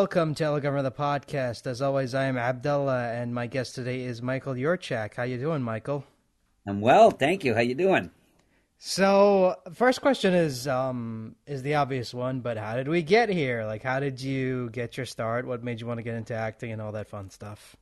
Welcome to Elegovernor the podcast. As always, I am Abdullah, and my guest today is Michael Yurchak. How you doing, Michael? I'm well, thank you. How you doing? So, first question is um, is the obvious one, but how did we get here? Like, how did you get your start? What made you want to get into acting and all that fun stuff?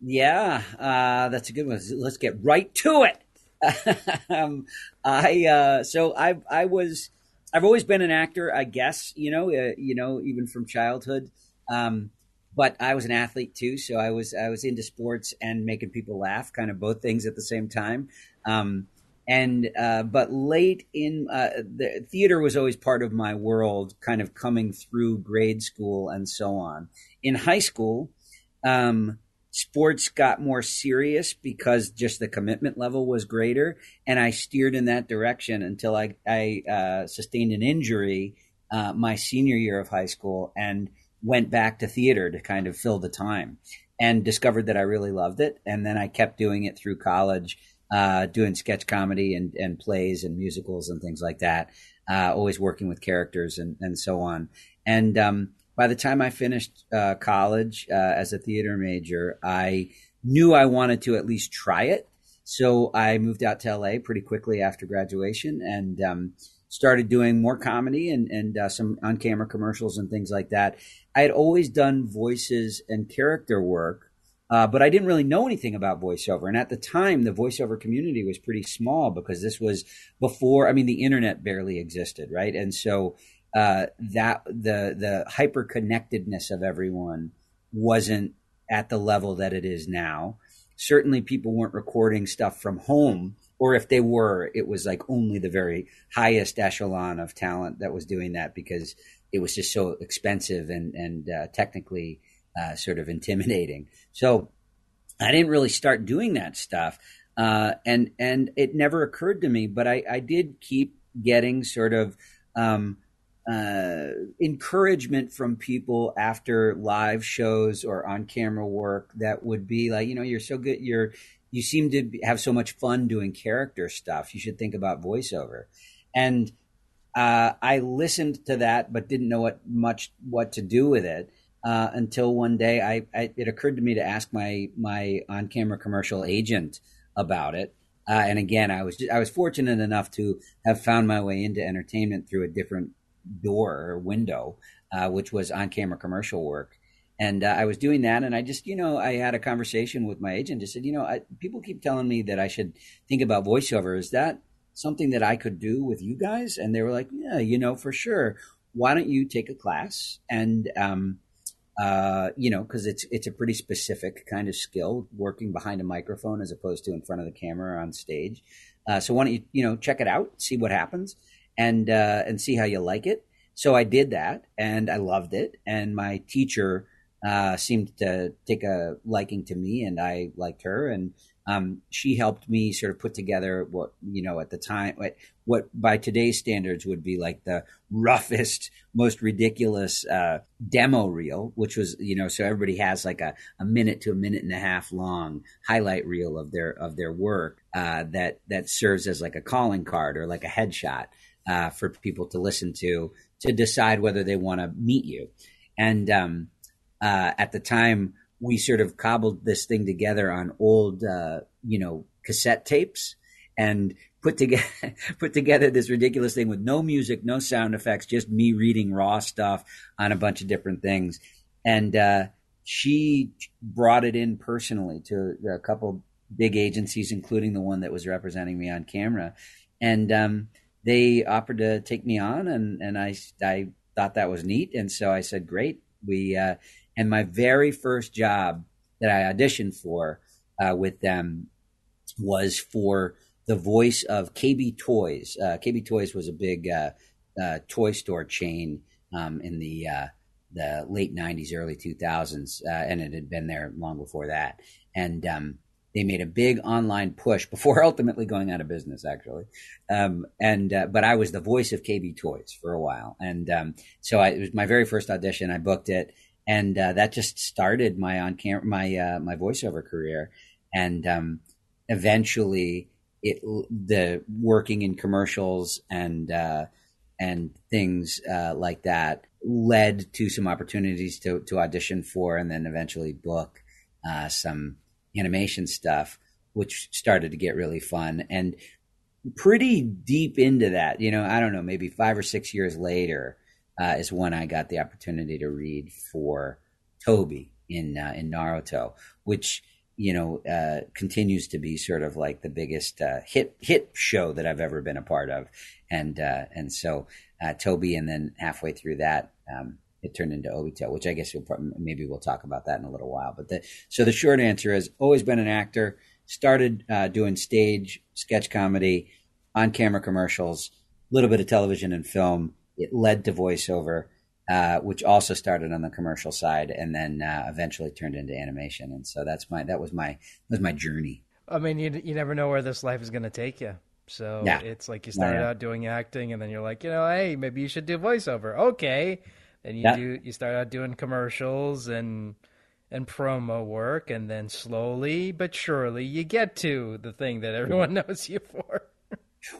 Yeah, uh, that's a good one. Let's get right to it. um, I uh, so I I was I've always been an actor, I guess. You know, uh, you know, even from childhood. Um, but I was an athlete too, so I was I was into sports and making people laugh, kind of both things at the same time. Um, and uh, but late in uh, the theater was always part of my world, kind of coming through grade school and so on. In high school, um, sports got more serious because just the commitment level was greater, and I steered in that direction until I I uh, sustained an injury uh, my senior year of high school and went back to theater to kind of fill the time and discovered that I really loved it. And then I kept doing it through college uh, doing sketch comedy and, and plays and musicals and things like that. Uh, always working with characters and, and so on. And um, by the time I finished uh, college uh, as a theater major, I knew I wanted to at least try it. So I moved out to LA pretty quickly after graduation and um, started doing more comedy and, and uh, some on camera commercials and things like that. I had always done voices and character work uh, but I didn't really know anything about voiceover. And at the time, the voiceover community was pretty small because this was before, I mean, the internet barely existed, right? And so uh, that the the hyper connectedness of everyone wasn't at the level that it is now. Certainly, people weren't recording stuff from home, or if they were, it was like only the very highest echelon of talent that was doing that because it was just so expensive and and uh, technically uh, sort of intimidating. So I didn't really start doing that stuff, uh, and and it never occurred to me. But I, I did keep getting sort of um, uh, encouragement from people after live shows or on camera work that would be like, you know, you're so good, you're you seem to have so much fun doing character stuff. You should think about voiceover, and uh, I listened to that, but didn't know what much what to do with it uh, until one day I, I, it occurred to me to ask my my on camera commercial agent about it. Uh, and again, I was I was fortunate enough to have found my way into entertainment through a different door or window, uh, which was on camera commercial work. And uh, I was doing that, and I just, you know, I had a conversation with my agent. Just said, you know, I, people keep telling me that I should think about voiceover. Is that something that I could do with you guys? And they were like, yeah, you know, for sure. Why don't you take a class and um, uh, you know, because it's it's a pretty specific kind of skill, working behind a microphone as opposed to in front of the camera on stage. Uh, so why don't you you know check it out, see what happens, and uh, and see how you like it. So I did that, and I loved it, and my teacher uh, seemed to take a liking to me, and I liked her, and um, she helped me sort of put together what you know at the time what, what by today's standards would be like the roughest most ridiculous uh, demo reel which was you know so everybody has like a, a minute to a minute and a half long highlight reel of their of their work uh, that that serves as like a calling card or like a headshot uh, for people to listen to to decide whether they want to meet you. And um, uh, at the time we sort of cobbled this thing together on old, uh, you know, cassette tapes and put together put together this ridiculous thing with no music, no sound effects, just me reading raw stuff on a bunch of different things. And uh, she brought it in personally to a couple big agencies, including the one that was representing me on camera, and um, they offered to take me on, and and I I thought that was neat, and so I said, great. We uh, and my very first job that I auditioned for uh, with them was for the voice of KB Toys. Uh, KB Toys was a big uh, uh toy store chain um, in the uh, the late '90s, early 2000s, uh, and it had been there long before that. And um, they made a big online push before ultimately going out of business, actually. Um, and but I was the voice of KB Toys for a while, and um, so I, it was my very first audition. I booked it and uh, that just started my on camera my uh, my voiceover career, and um, eventually it the working in commercials and uh, and things uh, like that led to some opportunities to, to audition for and then eventually book uh, some animation stuff, which started to get really fun. And pretty deep into that, you know, I don't know, maybe five or six years later uh, is when I got the opportunity to read for Tobi in uh, in Naruto, which you know uh, continues to be sort of like the biggest uh, hit hit show that I've ever been a part of, and uh, and so uh, Tobi, and then halfway through that. Um, it turned into Obito, which I guess we'll probably, maybe we'll talk about that in a little while. But the, so the short answer is always been an actor. Started uh, doing stage, sketch comedy, on camera commercials, a little bit of television and film. It led to voiceover, uh, which also started on the commercial side, and then uh, eventually turned into animation. And so that's my that was my that was my journey. I mean, you you never know where this life is going to take you. So yeah. it's like you started yeah. out doing acting, and then you're like, you know, hey, maybe you should do voiceover. Okay, and you yeah. do you start out doing commercials and and promo work, and then slowly but surely you get to the thing that everyone knows you for.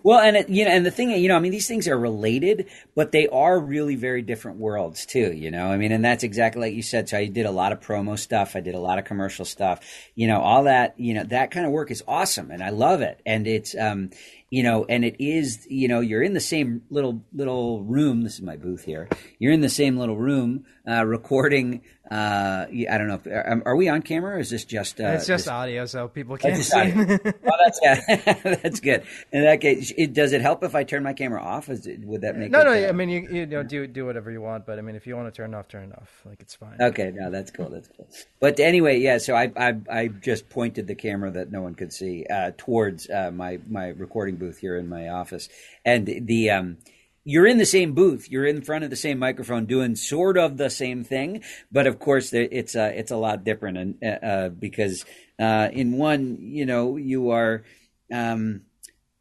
Well, and it, you know, and the thing, you know, I mean, these things are related, but they are really very different worlds too. You know, I mean, and that's exactly like you said. So I did a lot of promo stuff. I did a lot of commercial stuff. You know, all that. You know, that kind of work is awesome, and I love it. And it's, um, you know, and it is, you know, you're in the same little little room. This is my booth here. You're in the same little room uh, recording. Uh, I don't know. If, are, are, we on camera? or Is this just? Uh, it's just this, audio, so people can't see. well, that's yeah, that's good. In that case, it, does it help if I turn my camera off? Is it, would that make? No, no. I mean, you, you know, do do whatever you want, but I mean, if you want to turn it off, turn it off. Like it's fine. Okay, no, that's cool. That's cool. But anyway, yeah. So I I, I just pointed the camera that no one could see uh, towards uh, my my recording booth here in my office, and the um, you're in the same booth, you're in front of the same microphone, doing sort of the same thing, but of course it's uh, it's a lot different, and uh, uh, because uh, in one, you know, you are um,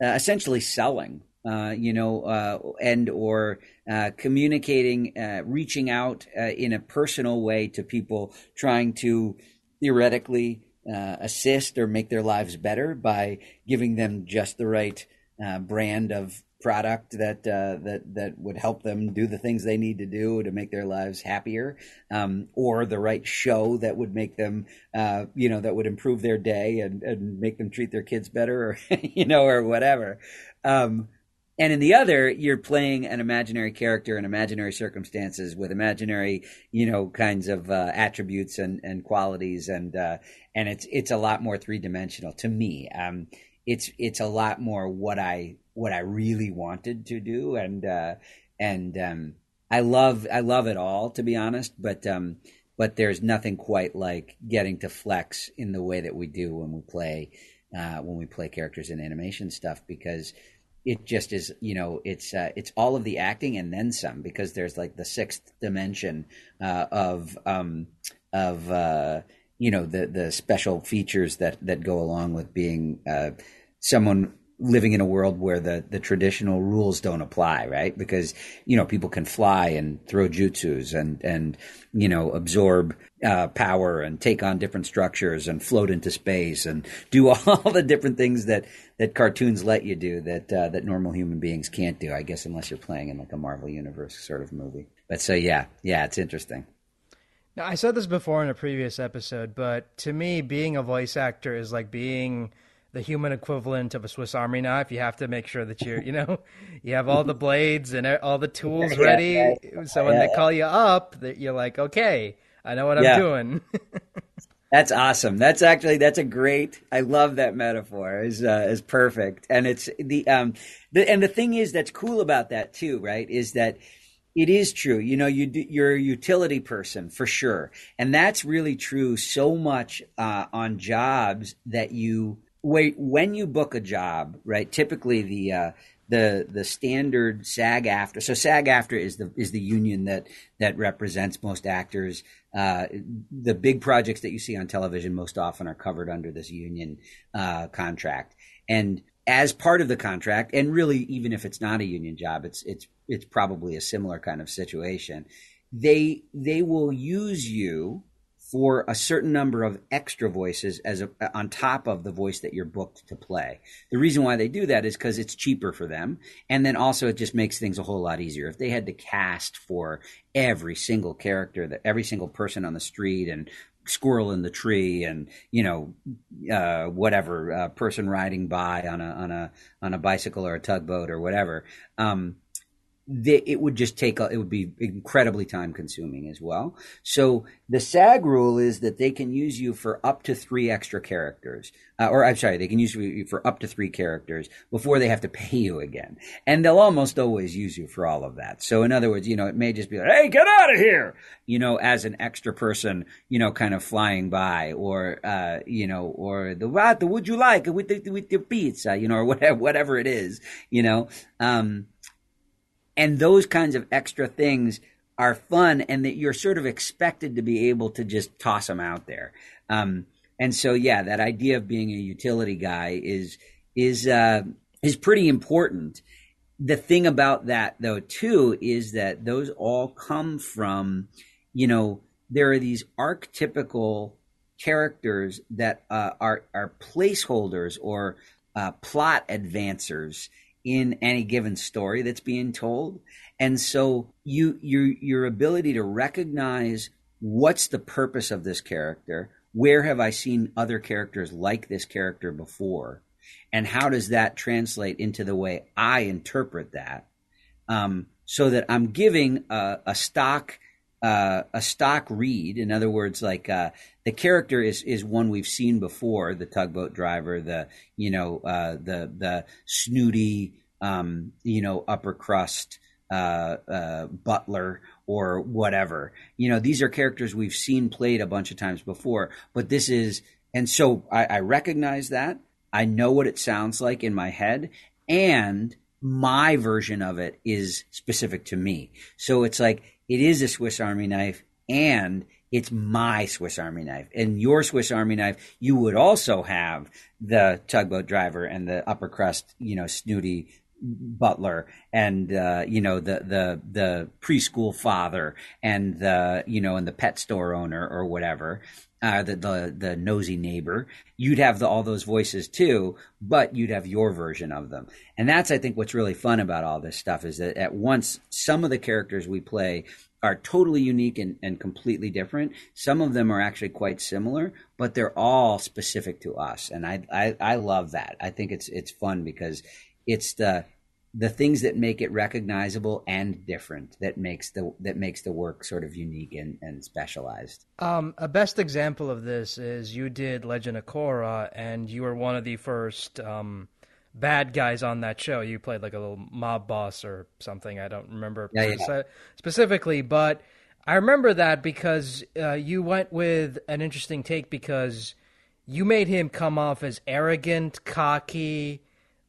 uh, essentially selling, uh, you know, and or communicating, reaching out in a personal way to people, trying to theoretically assist or make their lives better by giving them just the right uh, brand of product that uh, that that would help them do the things they need to do to make their lives happier, um, or the right show that would make them, uh, you know, that would improve their day and, and make them treat their kids better, or you know, or whatever. Um, and in the other, you're playing an imaginary character in imaginary circumstances with imaginary, you know, kinds of uh, attributes and, and qualities, and uh, and it's it's a lot more three dimensional to me. Um, it's it's a lot more what I what I really wanted to do, and uh, and um, I love I love it all to be honest, but um, but there's nothing quite like getting to flex in the way that we do when we play uh, when we play characters in animation stuff. Because it just is you know it's uh, it's all of the acting and then some because there's like the sixth dimension uh, of um, of uh, you know the the special features that that go along with being uh, someone living in a world where the, the traditional rules don't apply, right? Because, you know, people can fly and throw jutsus and, and, you know, absorb uh, power and take on different structures and float into space and do all the different things that, that cartoons let you do that, uh, that normal human beings can't do, I guess, unless you're playing in like a Marvel Universe sort of movie. But so, yeah, yeah, it's interesting. Now, I said this before in a previous episode, but to me, being a voice actor is like being – the human equivalent of a Swiss Army knife. You have to make sure that you're, you know, you have all the blades and all the tools ready. Yeah, yeah. So when yeah, they call you up, that you're like, okay, I know what I'm doing. That's awesome. That's actually that's a great. I love that metaphor. is uh, is perfect, and it's the um the and the thing is that's cool about that too, right? Is that it is true. You know, you do, you're a utility person for sure, and that's really true. So much uh, on jobs that you wait when you book a job, right? Typically the uh, the the standard SAG-AFTRA So SAG-AFTRA is the is the union that that represents most actors. Uh, the big projects that you see on television most often are covered under this union uh, contract, and as part of the contract, and really even if it's not a union job, it's it's it's probably a similar kind of situation. They they will use you for a certain number of extra voices as a, on top of the voice that you're booked to play. The reason why they do that is because it's cheaper for them, and then also it just makes things a whole lot easier. If they had to cast for every single character, that every single person on the street, and squirrel in the tree and you know uh, whatever uh, person riding by on a on a on a bicycle or a tugboat or whatever um, they, it would just take it would be incredibly time consuming as well. So the SAG rule is that they can use you for up to three extra characters, uh, or I'm sorry, they can use you for up to three characters before they have to pay you again, and they'll almost always use you for all of that. So in other words, you know, it may just be like, hey, get out of here, you know, as an extra person, you know, kind of flying by, or uh, you know, or the what, the would you like with the with the pizza, you know, or whatever whatever it is, you know. Um, and those kinds of extra things are fun and that you're sort of expected to be able to just toss them out there. Um, and so, yeah, that idea of being a utility guy is, is, uh, is pretty important. The thing about that though, too, is that those all come from, you know, there are these archetypical characters that uh, are, are placeholders or uh, plot advancers in any given story that's being told. And so you your your ability to recognize what's the purpose of this character, where have I seen other characters like this character before, and how does that translate into the way I interpret that, um, so that I'm giving a, a stock uh, a stock read. In other words, like uh, the character is is one we've seen before. The tugboat driver, the you know uh, the the snooty um, you know upper crust uh, uh, butler or whatever. You know these are characters we've seen played a bunch of times before, but this is and so I, I recognize that. I know what it sounds like in my head, and my version of it is specific to me. So it's like it is a Swiss Army knife and it's my Swiss Army knife. And your Swiss Army knife, you would also have the tugboat driver and the upper crust, you know, snooty butler and uh, you know the the the preschool father and the you know and the pet store owner or whatever uh, the, the the nosy neighbor you'd have the, all those voices too but you'd have your version of them. And that's i think what's really fun about all this stuff is that at once some of the characters we play are totally unique and, and completely different. Some of them are actually quite similar but they're all specific to us. And I, I i love that. I think it's it's fun because it's the the things that make it recognizable and different that makes the that makes the work sort of unique and, and specialized. Um, a best example of this is you did Legend of Korra, and you were one of the first um, bad guys on that show. You played like a little mob boss or something. I don't remember yeah, yeah. specifically, but I remember that because uh, you went with an interesting take because you made him come off as arrogant, cocky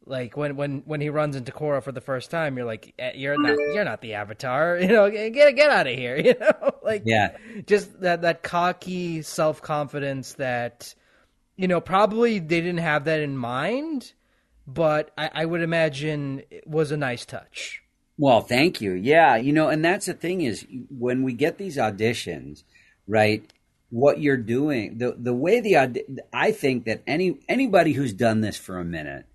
like when when when he runs into Korra for the first time, you're like, eh, you're not you're not the Avatar, you know, get get out of here, you know, like yeah, just that that cocky self confidence that you know probably they didn't have that in mind, but I, I would imagine it was a nice touch. Well, thank you. Yeah, you know, and that's the thing is when we get these auditions, right? What you're doing, the the way the I think that any anybody who's done this for a minute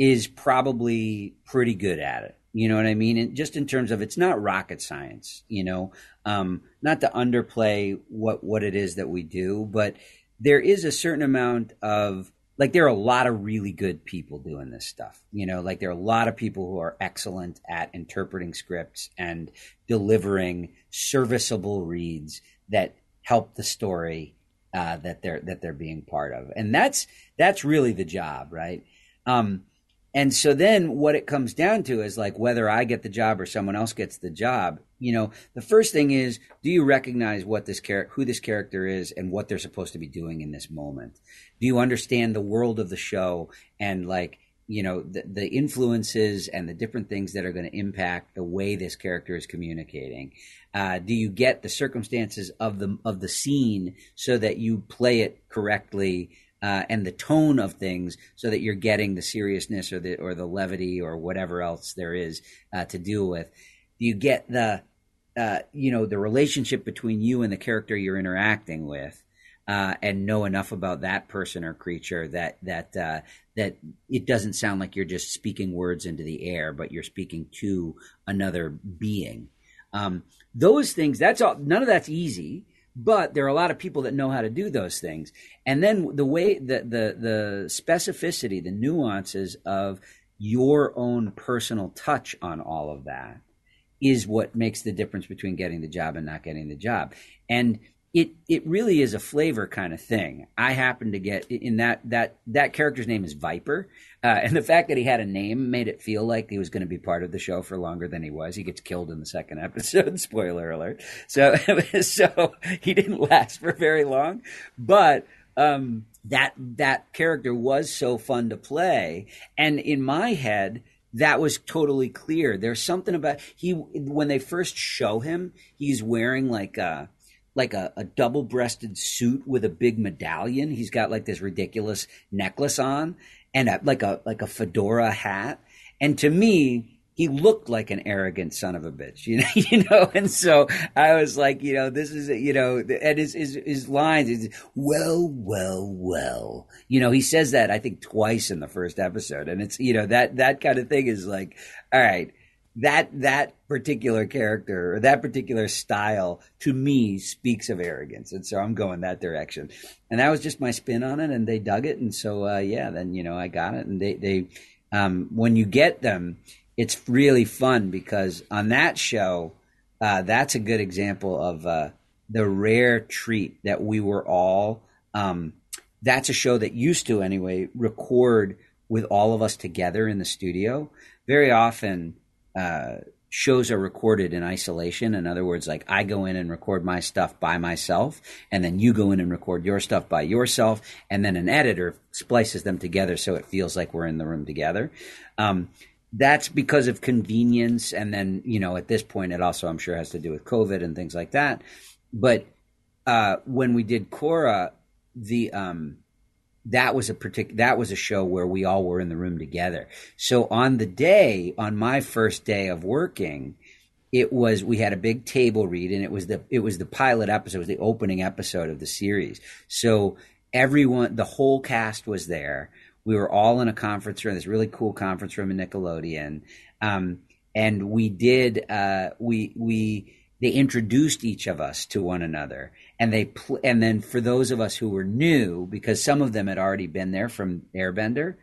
is probably pretty good at it. You know what I mean? And just in terms of it's not rocket science, you know, um, not to underplay what what it is that we do, but there is a certain amount of like there are a lot of really good people doing this stuff. You know, like there are a lot of people who are excellent at interpreting scripts and delivering serviceable reads that help the story uh, that they're that they're being part of, and that's that's really the job, right? Um, and so then what it comes down to is like whether I get the job or someone else gets the job. You know, the first thing is, do you recognize what this character, who this character is, and what they're supposed to be doing in this moment? Do you understand the world of the show and like you know the, the influences and the different things that are going to impact the way this character is communicating? Uh, do you get the circumstances of the of the scene so that you play it correctly? Uh, and the tone of things so that you're getting the seriousness or the or the levity or whatever else there is uh, to deal with. You get the uh, you know the relationship between you and the character you're interacting with uh, and know enough about that person or creature that that uh, that it doesn't sound like you're just speaking words into the air, but you're speaking to another being. Um, those things, that's all. None of that's easy, but there are a lot of people that know how to do those things. And then the way the the the specificity, the nuances of your own personal touch on all of that is what makes the difference between getting the job and not getting the job. And it it really is a flavor kind of thing. I happen to get in that that that character's name is Viper, uh, and the fact that he had a name made it feel like he was going to be part of the show for longer than he was. He gets killed in the second episode. Spoiler alert. So so he didn't last for very long, but. Um, that that character was so fun to play, and in my head, that was totally clear. There's something about he when they first show him, he's wearing like a like a, a double breasted suit with a big medallion. He's got like this ridiculous necklace on and a, like a like a fedora hat. And to me, he looked like an arrogant son of a bitch, you know, you know. And so I was like, you know, this is, you know, and his his, his lines is, well, well, well, you know, he says that I think twice in the first episode, and it's, you know, that that kind of thing is like, all right, that that particular character or that particular style to me speaks of arrogance. And so i'm going that direction. And that was just my spin on it and they dug it. And so uh, yeah then you know i got it. And they they um, when you get them it's really fun because on that show uh, that's a good example of uh, the rare treat that we were all um, that's a show that used to anyway record with all of us together in the studio. Very often uh, shows are recorded in isolation. In other words, like I go in and record my stuff by myself, and then you go in and record your stuff by yourself, and then an editor splices them together so it feels like we're in the room together. Um, that's because of convenience, and then you know at this point it also I'm sure has to do with COVID and things like that. But uh, when we did Korra, the um, that was a particular that was a show where we all were in the room together. So on the day, on my first day of working, it was we had a big table read and it was the it was the pilot episode, it was the opening episode of the series. So everyone the whole cast was there. We were all in a conference room, this really cool conference room in Nickelodeon. Um, and we did uh, we we they introduced each of us to one another and they pl- and then for those of us who were new because some of them had already been there from airbender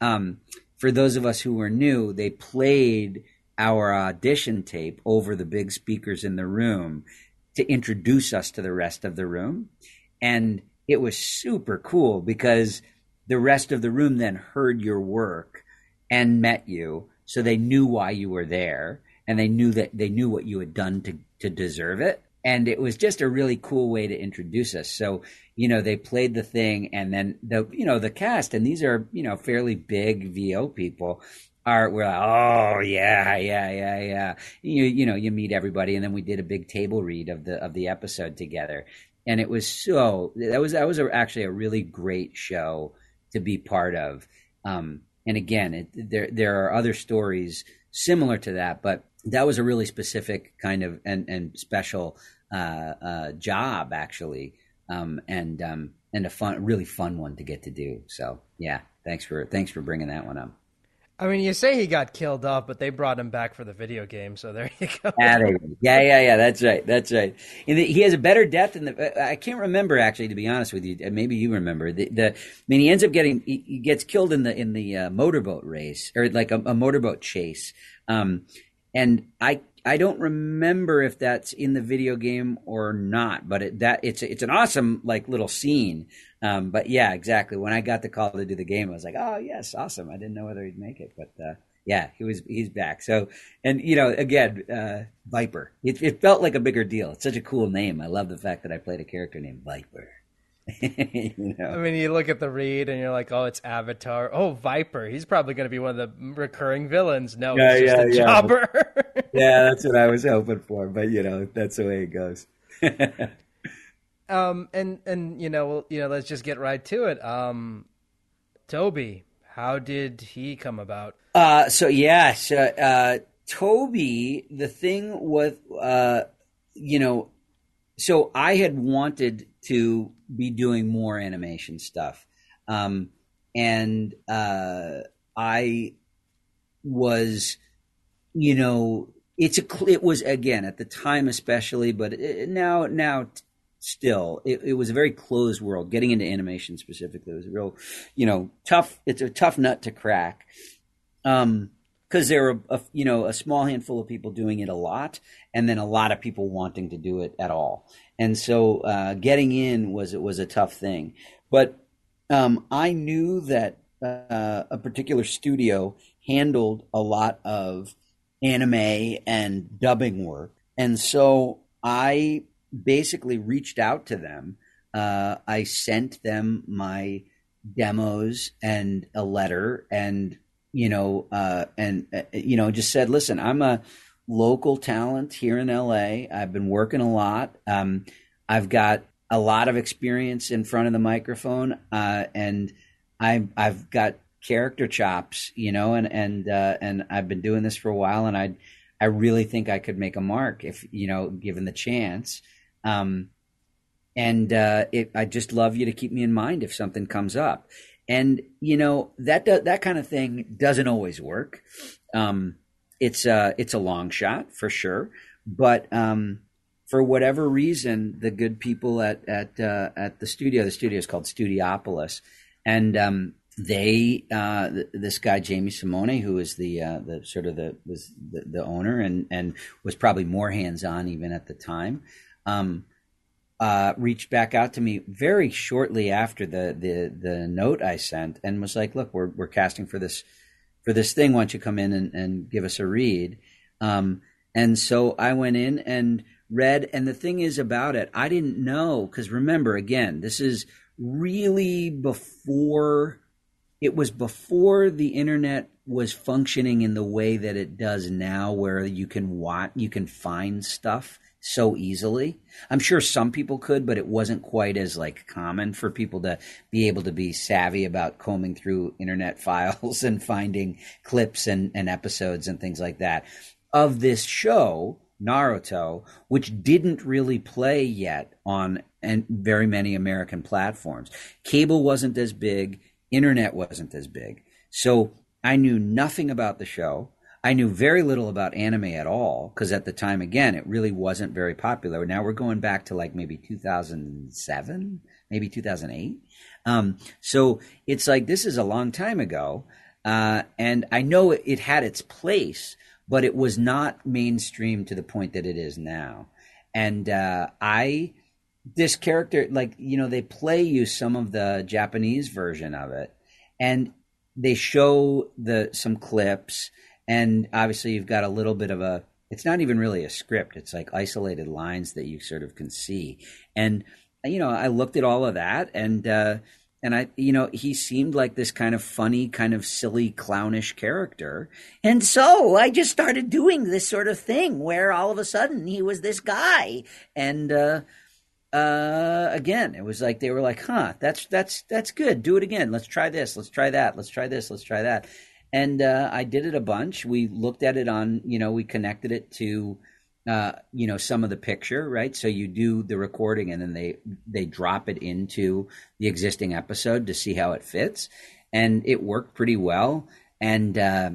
um, for those of us who were new they played our audition tape over the big speakers in the room to introduce us to the rest of the room. And it was super cool because the rest of the room then heard your work and met you so they knew why you were there and they knew that they knew what you had done to to deserve it and it was just a really cool way to introduce us. So, you know, they played the thing and then the, you know, the cast, and these are, you know, fairly big VO people are, we're like, oh yeah, yeah, yeah, yeah. You, you know, you meet everybody. And then we did a big table read of the, of the episode together. And it was so, that was, that was a, actually a really great show to be part of. Um, and again, it, there, there are other stories similar to that, but that was a really specific kind of and, and special uh, uh, job actually, um, and um, and a fun, really fun one to get to do. So yeah, thanks for thanks for bringing that one up. I mean, you say he got killed off, but they brought him back for the video game, so there you go. yeah, yeah, yeah, yeah. That's right. That's right. And the, he has a better death than the. I can't remember actually, to be honest with you. Maybe you remember the. the I mean, he ends up getting. He, he gets killed in the in the uh, motorboat race or like a, a motorboat chase. Um, and I I don't remember if that's in the video game or not, but it, that it's it's an awesome like little scene. Um, but yeah, exactly. When I got the call to do the game, I was like, oh yes, awesome. I didn't know whether he'd make it, but uh, yeah, he was he's back. So and you know again, uh, Viper. It, it felt like a bigger deal. It's such a cool name. I love the fact that I played a character named Viper. you know? I mean, you look at the read and you're like, oh, it's Avatar. Oh, Viper. He's probably going to be one of the recurring villains. No, yeah, he's just yeah, a yeah. jobber. yeah, that's what I was hoping for. But you know, that's the way it goes. um, and and you know, well, you know, let's just get right to it. Um, Tobi, how did he come about? Uh, so yeah, so uh, Tobi, the thing with uh, you know, so I had wanted to be doing more animation stuff. Um, and uh, I was, you know, it's a it was again at the time especially, but now now still it, it, was a very closed world. Getting into animation specifically was a real, you know, tough. It's a tough nut to crack. Um, because there are a, you know a small handful of people doing it a lot, and then a lot of people wanting to do it at all. And so uh, getting in was it was a tough thing. But um, I knew that uh, a particular studio handled a lot of anime and dubbing work, and so I basically reached out to them. Uh, I sent them my demos and a letter and you know, uh, and uh, you know, just said, listen, I'm a local talent here in LA. I've been working a lot. Um, I've got a lot of experience in front of the microphone, uh, and I've I've got character chops, you know, and and uh, and I've been doing this for a while, and I I really think I could make a mark if you know given the chance. Um, and uh, it, I just love you to keep me in mind if something comes up. And you know that that kind of thing doesn't always work. Um, it's a it's a long shot for sure, but um, for whatever reason, the good people at at uh, at the studio, the studio is called Studiopolis, and um, they uh, this guy Jamie Simone, who is the uh, the sort of the was the, the, owner and and was probably more hands on even at the time. Um, uh, reached back out to me very shortly after the, the the note I sent and was like, "Look, we're we're casting for this for this thing. Why don't you come in and, and give us a read?" Um, and so I went in and read. And the thing is about it, I didn't know because remember, again, this is really before it was before the internet was functioning in the way that it does now, where you can watch, you can find stuff so easily. I'm sure some people could, but it wasn't quite as like common for people to be able to be savvy about combing through internet files and finding clips and, and episodes and things like that. Of this show, Naruto, which didn't really play yet on and very many American platforms. Cable wasn't as big, internet wasn't as big. So I knew nothing about the show. I knew very little about anime at all because at the time, again, it really wasn't very popular. Now we're going back to like maybe 2007, maybe 2008. Um, so it's like this is a long time ago. Uh, and I know it, it had its place, but it was not mainstream to the point that it is now. And uh, I, this character, like, you know, they play you some of the Japanese version of it and they show the some clips and obviously you've got a little bit of a it's not even really a script it's like isolated lines that you sort of can see and you know i looked at all of that and uh and I, you know, he seemed like this kind of funny, kind of silly, clownish character. And so I just started doing this sort of thing where all of a sudden he was this guy. And, uh, uh, again, it was like they were like, huh, that's, that's, that's good. Do it again. Let's try this. Let's try that. Let's try this. Let's try that and uh, I did it a bunch. We looked at it on, you know, we connected it to, uh, you know, some of the picture, right? So you do the recording, and then they they drop it into the existing episode to see how it fits, and it worked pretty well. And uh,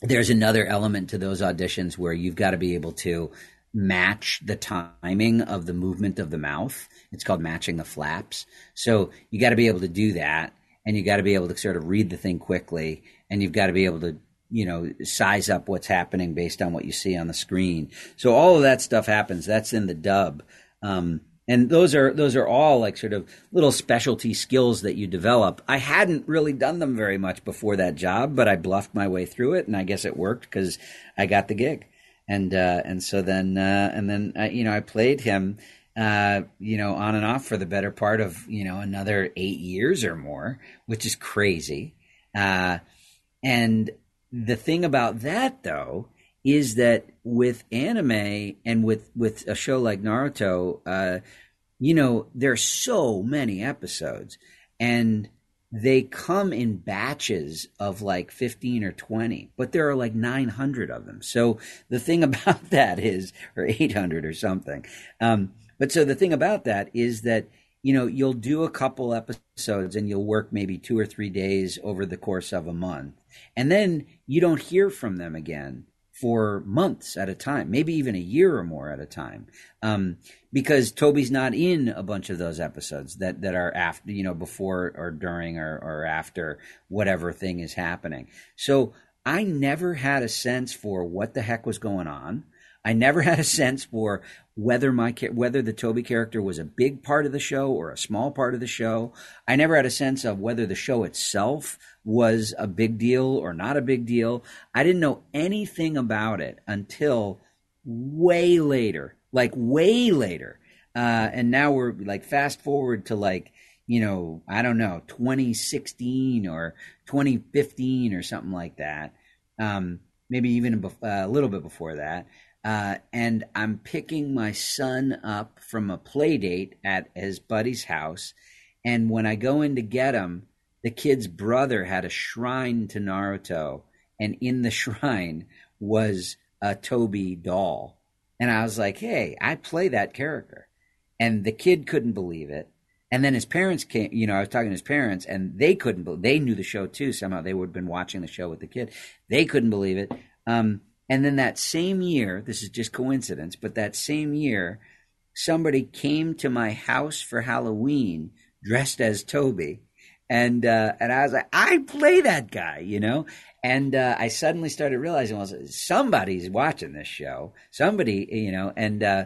there's another element to those auditions where you've got to be able to match the timing of the movement of the mouth. It's called matching the flaps. So you got to be able to do that and you got to be able to sort of read the thing quickly and you've got to be able to you know size up what's happening based on what you see on the screen. So all of that stuff happens. That's in the dub. Um, and those are those are all like sort of little specialty skills that you develop. I hadn't really done them very much before that job but i bluffed my way through it and i guess it worked because i got the gig. And uh, and so then uh, and then uh, you know i played him uh, you know, on and off for the better part of, you know, another eight years or more, which is crazy. Uh, and the thing about that, though, is that with anime and with, with a show like Naruto, uh, you know, there are so many episodes. And they come in batches of like 15 or 20, but there are like 900 of them. So the thing about that is, or 800 or something. Um, but so the thing about that is that, you know, you'll do a couple episodes and you'll work maybe two or three days over the course of a month. And then you don't hear from them again for months at a time, maybe even a year or more at a time, um, because Tobi's not in a bunch of those episodes that that are after, you know, before or during or, or after whatever thing is happening. So I never had a sense for what the heck was going on. I never had a sense for whether my whether the Tobi character was a big part of the show or a small part of the show. I never had a sense of whether the show itself was a big deal or not a big deal. I didn't know anything about it until way later, like way later. Uh, and now we're like fast forward to like you know I don't know 2016 or 2015 or something like that. Um, maybe even a, a little bit before that. Uh, and I'm picking my son up from a play date at his buddy's house. And when I go in to get him, the kid's brother had a shrine to Naruto, and in the shrine was a Tobi doll. And I was like, hey, I play that character. And the kid couldn't believe it. And then his parents came, you know, I was talking to his parents and they couldn't, they knew the show too. Somehow they would have been watching the show with the kid. They couldn't believe it. Um, and then that same year, this is just coincidence, but that same year, somebody came to my house for Halloween dressed as Tobi. And uh, and I was like, I play that guy, you know. And uh, I suddenly started realizing, well, somebody's watching this show, somebody, you know. And uh,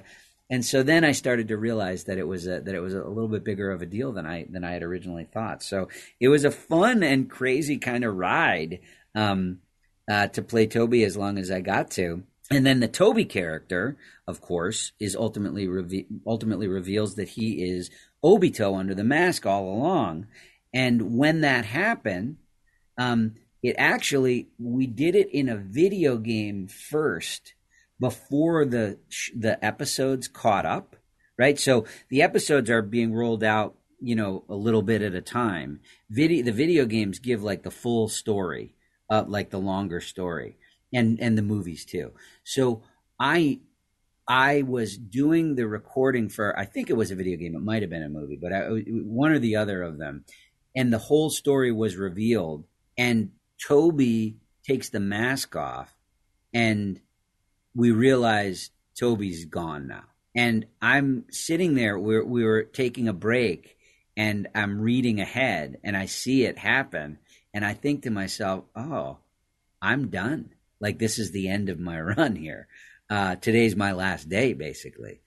and so then I started to realize that it was a, that it was a little bit bigger of a deal than I than I had originally thought. So it was a fun and crazy kind of ride. Um, uh, to play Tobi as long as I got to. And then the Tobi character, of course, is ultimately reve- ultimately reveals that he is Obito under the mask all along. And when that happened, um, it actually we did it in a video game first before the the episodes caught up, right? So the episodes are being rolled out, you know, a little bit at a time. Video the video games give like the full story uh, like the longer story and and the movies too. So I I was doing the recording for I think it was a video game. It might have been a movie, but I, one or the other of them, and the whole story was revealed. And Tobi takes the mask off, and we realize Tobi's gone now. And I'm sitting there. We're, we were taking a break, and I'm reading ahead, and I see it happen, and I think to myself, oh, I'm done. Like this is the end of my run here. Uh, today's my last day, basically.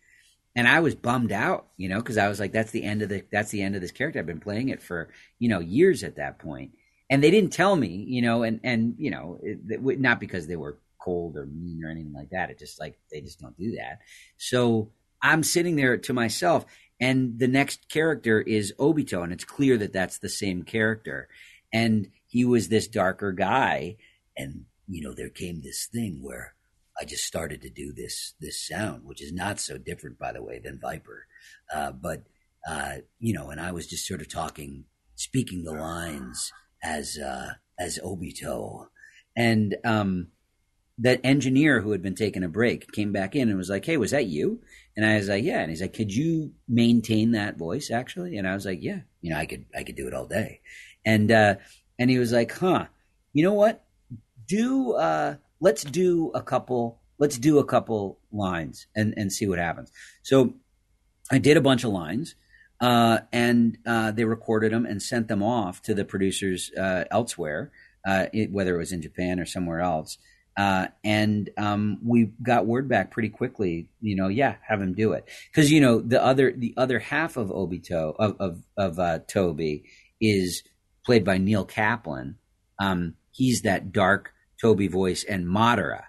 And I was bummed out, you know, because I was like, that's the end of the that's the end of this character. I've been playing it for you know years at that point, and they didn't tell me, you know, and and you know, it, it, not because they were cold or mean or anything like that. It just like they just don't do that. So I'm sitting there to myself, and the next character is Obito, and it's clear that that's the same character. And he was this darker guy. And, you know, there came this thing where I just started to do this, this sound, which is not so different, by the way, than Viper. Uh, but, uh, you know, and I was just sort of talking, speaking the lines as, uh, as Obito. And, um, that engineer who had been taking a break came back in and was like, Hey, was that you? And I was like, Yeah. And he's like, Could you maintain that voice actually? And I was like, Yeah, you know, I could, I could do it all day. And, uh, and he was like, "Huh, you know what? Do uh, let's do a couple. Let's do a couple lines and and see what happens." So I did a bunch of lines. Uh, and uh, they recorded them and sent them off to the producers uh, elsewhere, uh, it, whether it was in Japan or somewhere else. Uh, and um, we got word back pretty quickly. You know, yeah, have him do it because you know the other the other half of Obito of of, of Tobi is played by Neil Kaplan. Um, he's that dark Tobi voice and Madara.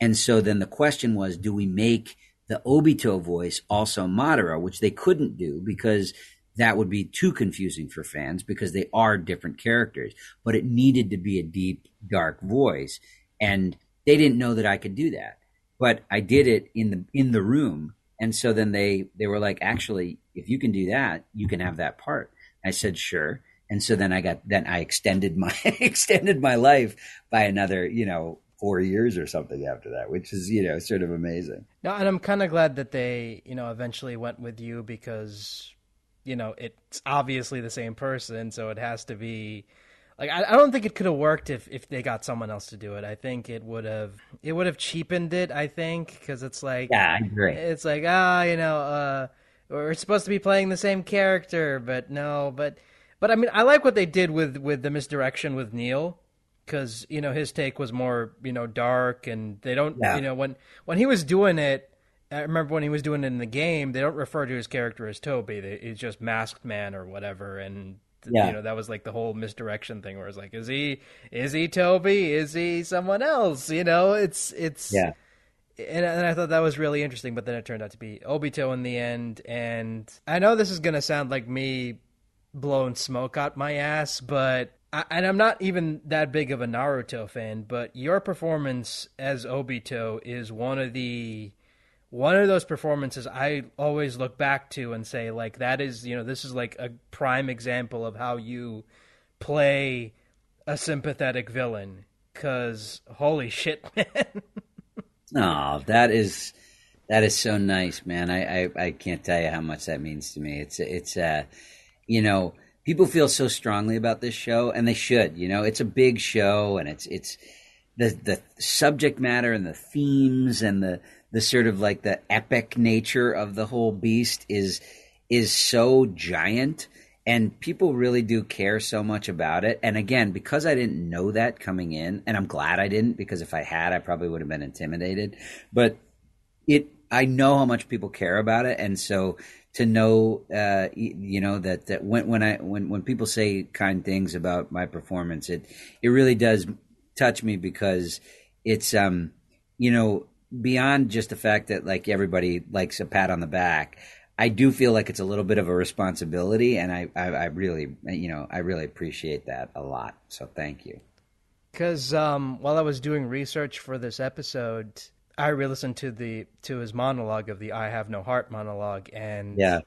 And so then the question was, do we make the Obito voice also Madara, which they couldn't do because that would be too confusing for fans because they are different characters. But it needed to be a deep, dark voice. And they didn't know that I could do that. But I did it in the in the room. And so then they they were like, actually, if you can do that, you can have that part. I said, sure. And so then I got then I extended my extended my life by another you know four years or something after that, which is you know sort of amazing. No, and I'm kind of glad that they you know eventually went with you because you know it's obviously the same person, so it has to be. Like I, I don't think it could have worked if, if they got someone else to do it. I think it would have it would have cheapened it. I think because it's like yeah, I agree. It's like ah, you know, uh, we're supposed to be playing the same character, but no, but but I mean, I like what they did with with the misdirection with Neil because you know his take was more you know dark, and they don't yeah. you know when when he was doing it. I remember when he was doing it in the game, they don't refer to his character as Tobi. They, he's just masked man or whatever, and yeah. you know that was like the whole misdirection thing where it's like, is he is he Tobi? Is he someone else? You know, it's it's yeah. And, and I thought that was really interesting, but then it turned out to be Obito in the end. And I know this is going to sound like me blowing smoke out my ass, but I, and I'm not even that big of a Naruto fan, but your performance as Obito is one of the one of those performances I always look back to and say like that is you know this is like a prime example of how you play a sympathetic villain because holy shit man. Oh that is that is so nice man. I, I i can't tell you how much that means to me. It's it's uh you know, people feel so strongly about this show, and they should. You know, it's a big show, and it's it's the the subject matter and the themes and the the sort of like the epic nature of the whole beast is is so giant and people really do care so much about it and again because i didn't know that coming in and i'm glad i didn't because if i had i probably would have been intimidated but it i know how much people care about it and so to know, uh, you know, that, that when, when I, when, when people say kind things about my performance, it, it really does touch me because it's, um, you know, beyond just the fact that like everybody likes a pat on the back, I do feel like it's a little bit of a responsibility, and I, I, I really, you know, I really appreciate that a lot. So thank you. Because um, while I was doing research for this episode, I re-listened to the to his monologue of the "I have no heart" monologue, and yeah,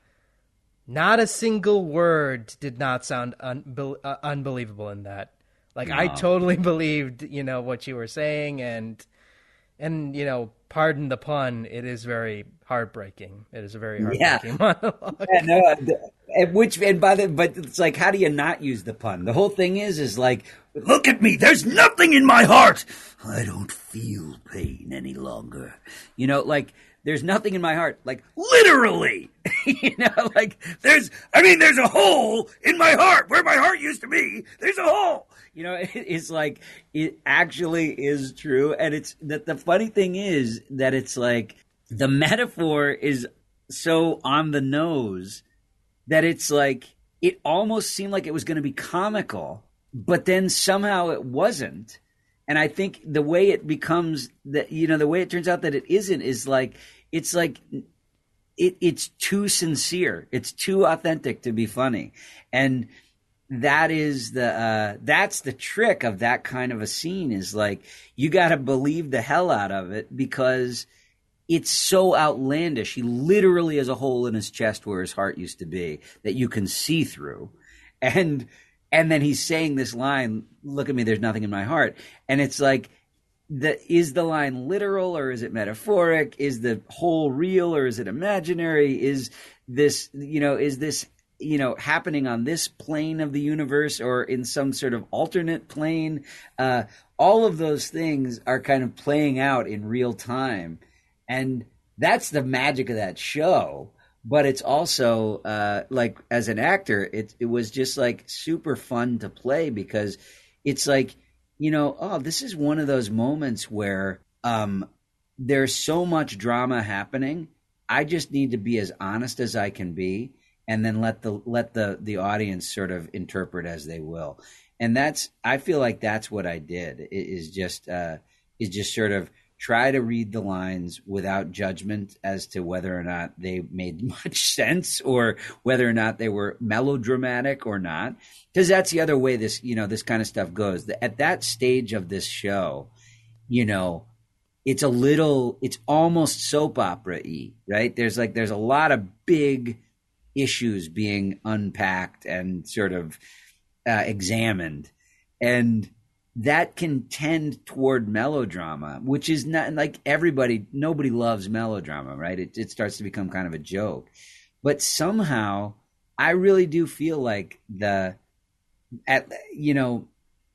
not a single word did not sound un- uh, unbelievable in that. Like no. I totally believed, you know, what you were saying, and and you know, pardon the pun, it is very heartbreaking. It is a very heartbreaking yeah. monologue. Yeah, no, uh, and which and by the but it's like, how do you not use the pun? The whole thing is, is like, look at me. There's nothing in my heart. I don't feel pain any longer. You know, like there's nothing in my heart. Like literally, you know, like there's. I mean, there's a hole in my heart where my heart used to be. There's a hole. You know, it, it's like it actually is true, and it's that the funny thing is that it's like the metaphor is so on the nose that it's like it almost seemed like it was going to be comical, but then somehow it wasn't. And I think the way it becomes that you know the way it turns out that it isn't is like it's like it, it's too sincere, it's too authentic to be funny, and that is the uh, that's the trick of that kind of a scene is like you got to believe the hell out of it because it's so outlandish. He literally has a hole in his chest where his heart used to be that you can see through. And and then he's saying this line, look at me, there's nothing in my heart. And it's like the is the line literal or is it metaphoric? Is the whole real or is it imaginary? Is this you know, is this you know happening on this plane of the universe or in some sort of alternate plane uh, all of those things are kind of playing out in real time and that's the magic of that show but it's also uh, like as an actor it, it was just like super fun to play because it's like you know oh this is one of those moments where um, there's so much drama happening. I just need to be as honest as i can be and then let the let the the audience sort of interpret as they will. And that's i feel like that's what i did. Is just uh is just sort of try to read the lines without judgment as to whether or not they made much sense or whether or not they were melodramatic or not. Because that's the other way this you know this kind of stuff goes. At that stage of this show you know it's a little it's almost soap opera y right? There's like there's a lot of big issues being unpacked and sort of uh, examined, and that can tend toward melodrama, which is not like everybody, nobody loves melodrama, right? It, it starts to become kind of a joke. But somehow, I really do feel like the, at, you know,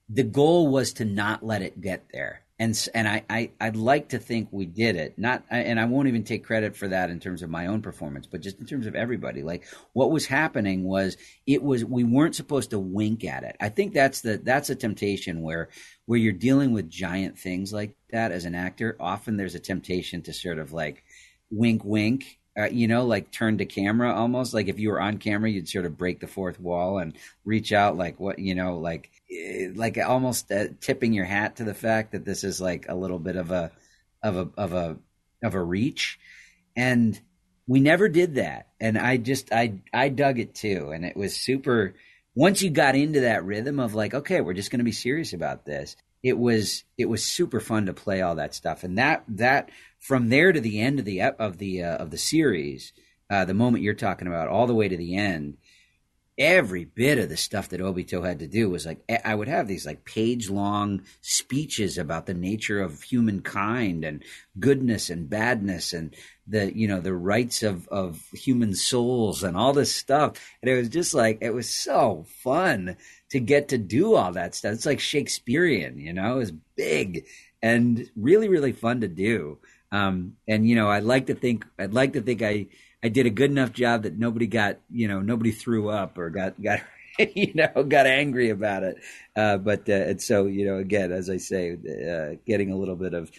the goal was to not let it get there and and I, I I'd like to think we did it. Not and I won't even take credit for that in terms of my own performance, but just in terms of everybody. Like what was happening was it was we weren't supposed to wink at it. I think that's the that's a temptation where where you're dealing with giant things like that as an actor. Often there's a temptation to sort of like wink wink uh, you know, like turn to camera almost. Like if you were on camera, you'd sort of break the fourth wall and reach out, like what you know, like like almost uh, tipping your hat to the fact that this is like a little bit of a of a of a of a reach, and we never did that. And I just I I dug it too, and it was super. Once you got into that rhythm of like, okay, we're just going to be serious about this. It was it was super fun to play all that stuff, and that that from there to the end of the of the uh, of the series, uh, the moment you're talking about, all the way to the end, every bit of the stuff that Obito had to do was like I would have these like page long speeches about the nature of humankind and goodness and badness and the you know the rights of of human souls and all this stuff. And it was just like it was so fun to get to do all that stuff. It's like shakespearean you know? It was big and really really fun to do. Um, and you know, I'd like to think I'd like to think I I did a good enough job that nobody got you know nobody threw up or got got you know got angry about it. Uh, but uh, and so you know, again, as I say, uh, getting a little bit of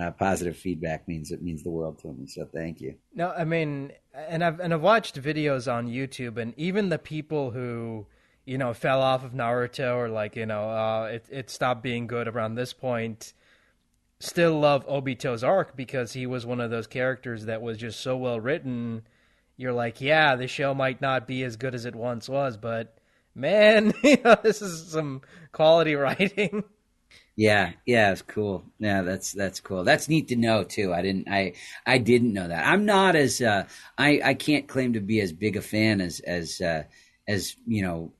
uh, positive feedback means it means the world to me. So thank you. No, I mean, and I've and I've watched videos on YouTube, and even the people who you know fell off of Naruto or like you know uh, it it stopped being good around this point still love Obito's arc because he was one of those characters that was just so well written. You're like, yeah, the show might not be as good as it once was, but man, you know, this is some quality writing. Yeah, yeah, it's cool. Yeah, that's that's cool. That's neat to know too. I didn't I I didn't know that. I'm not as uh I I can't claim to be as big a fan as as uh as, you know,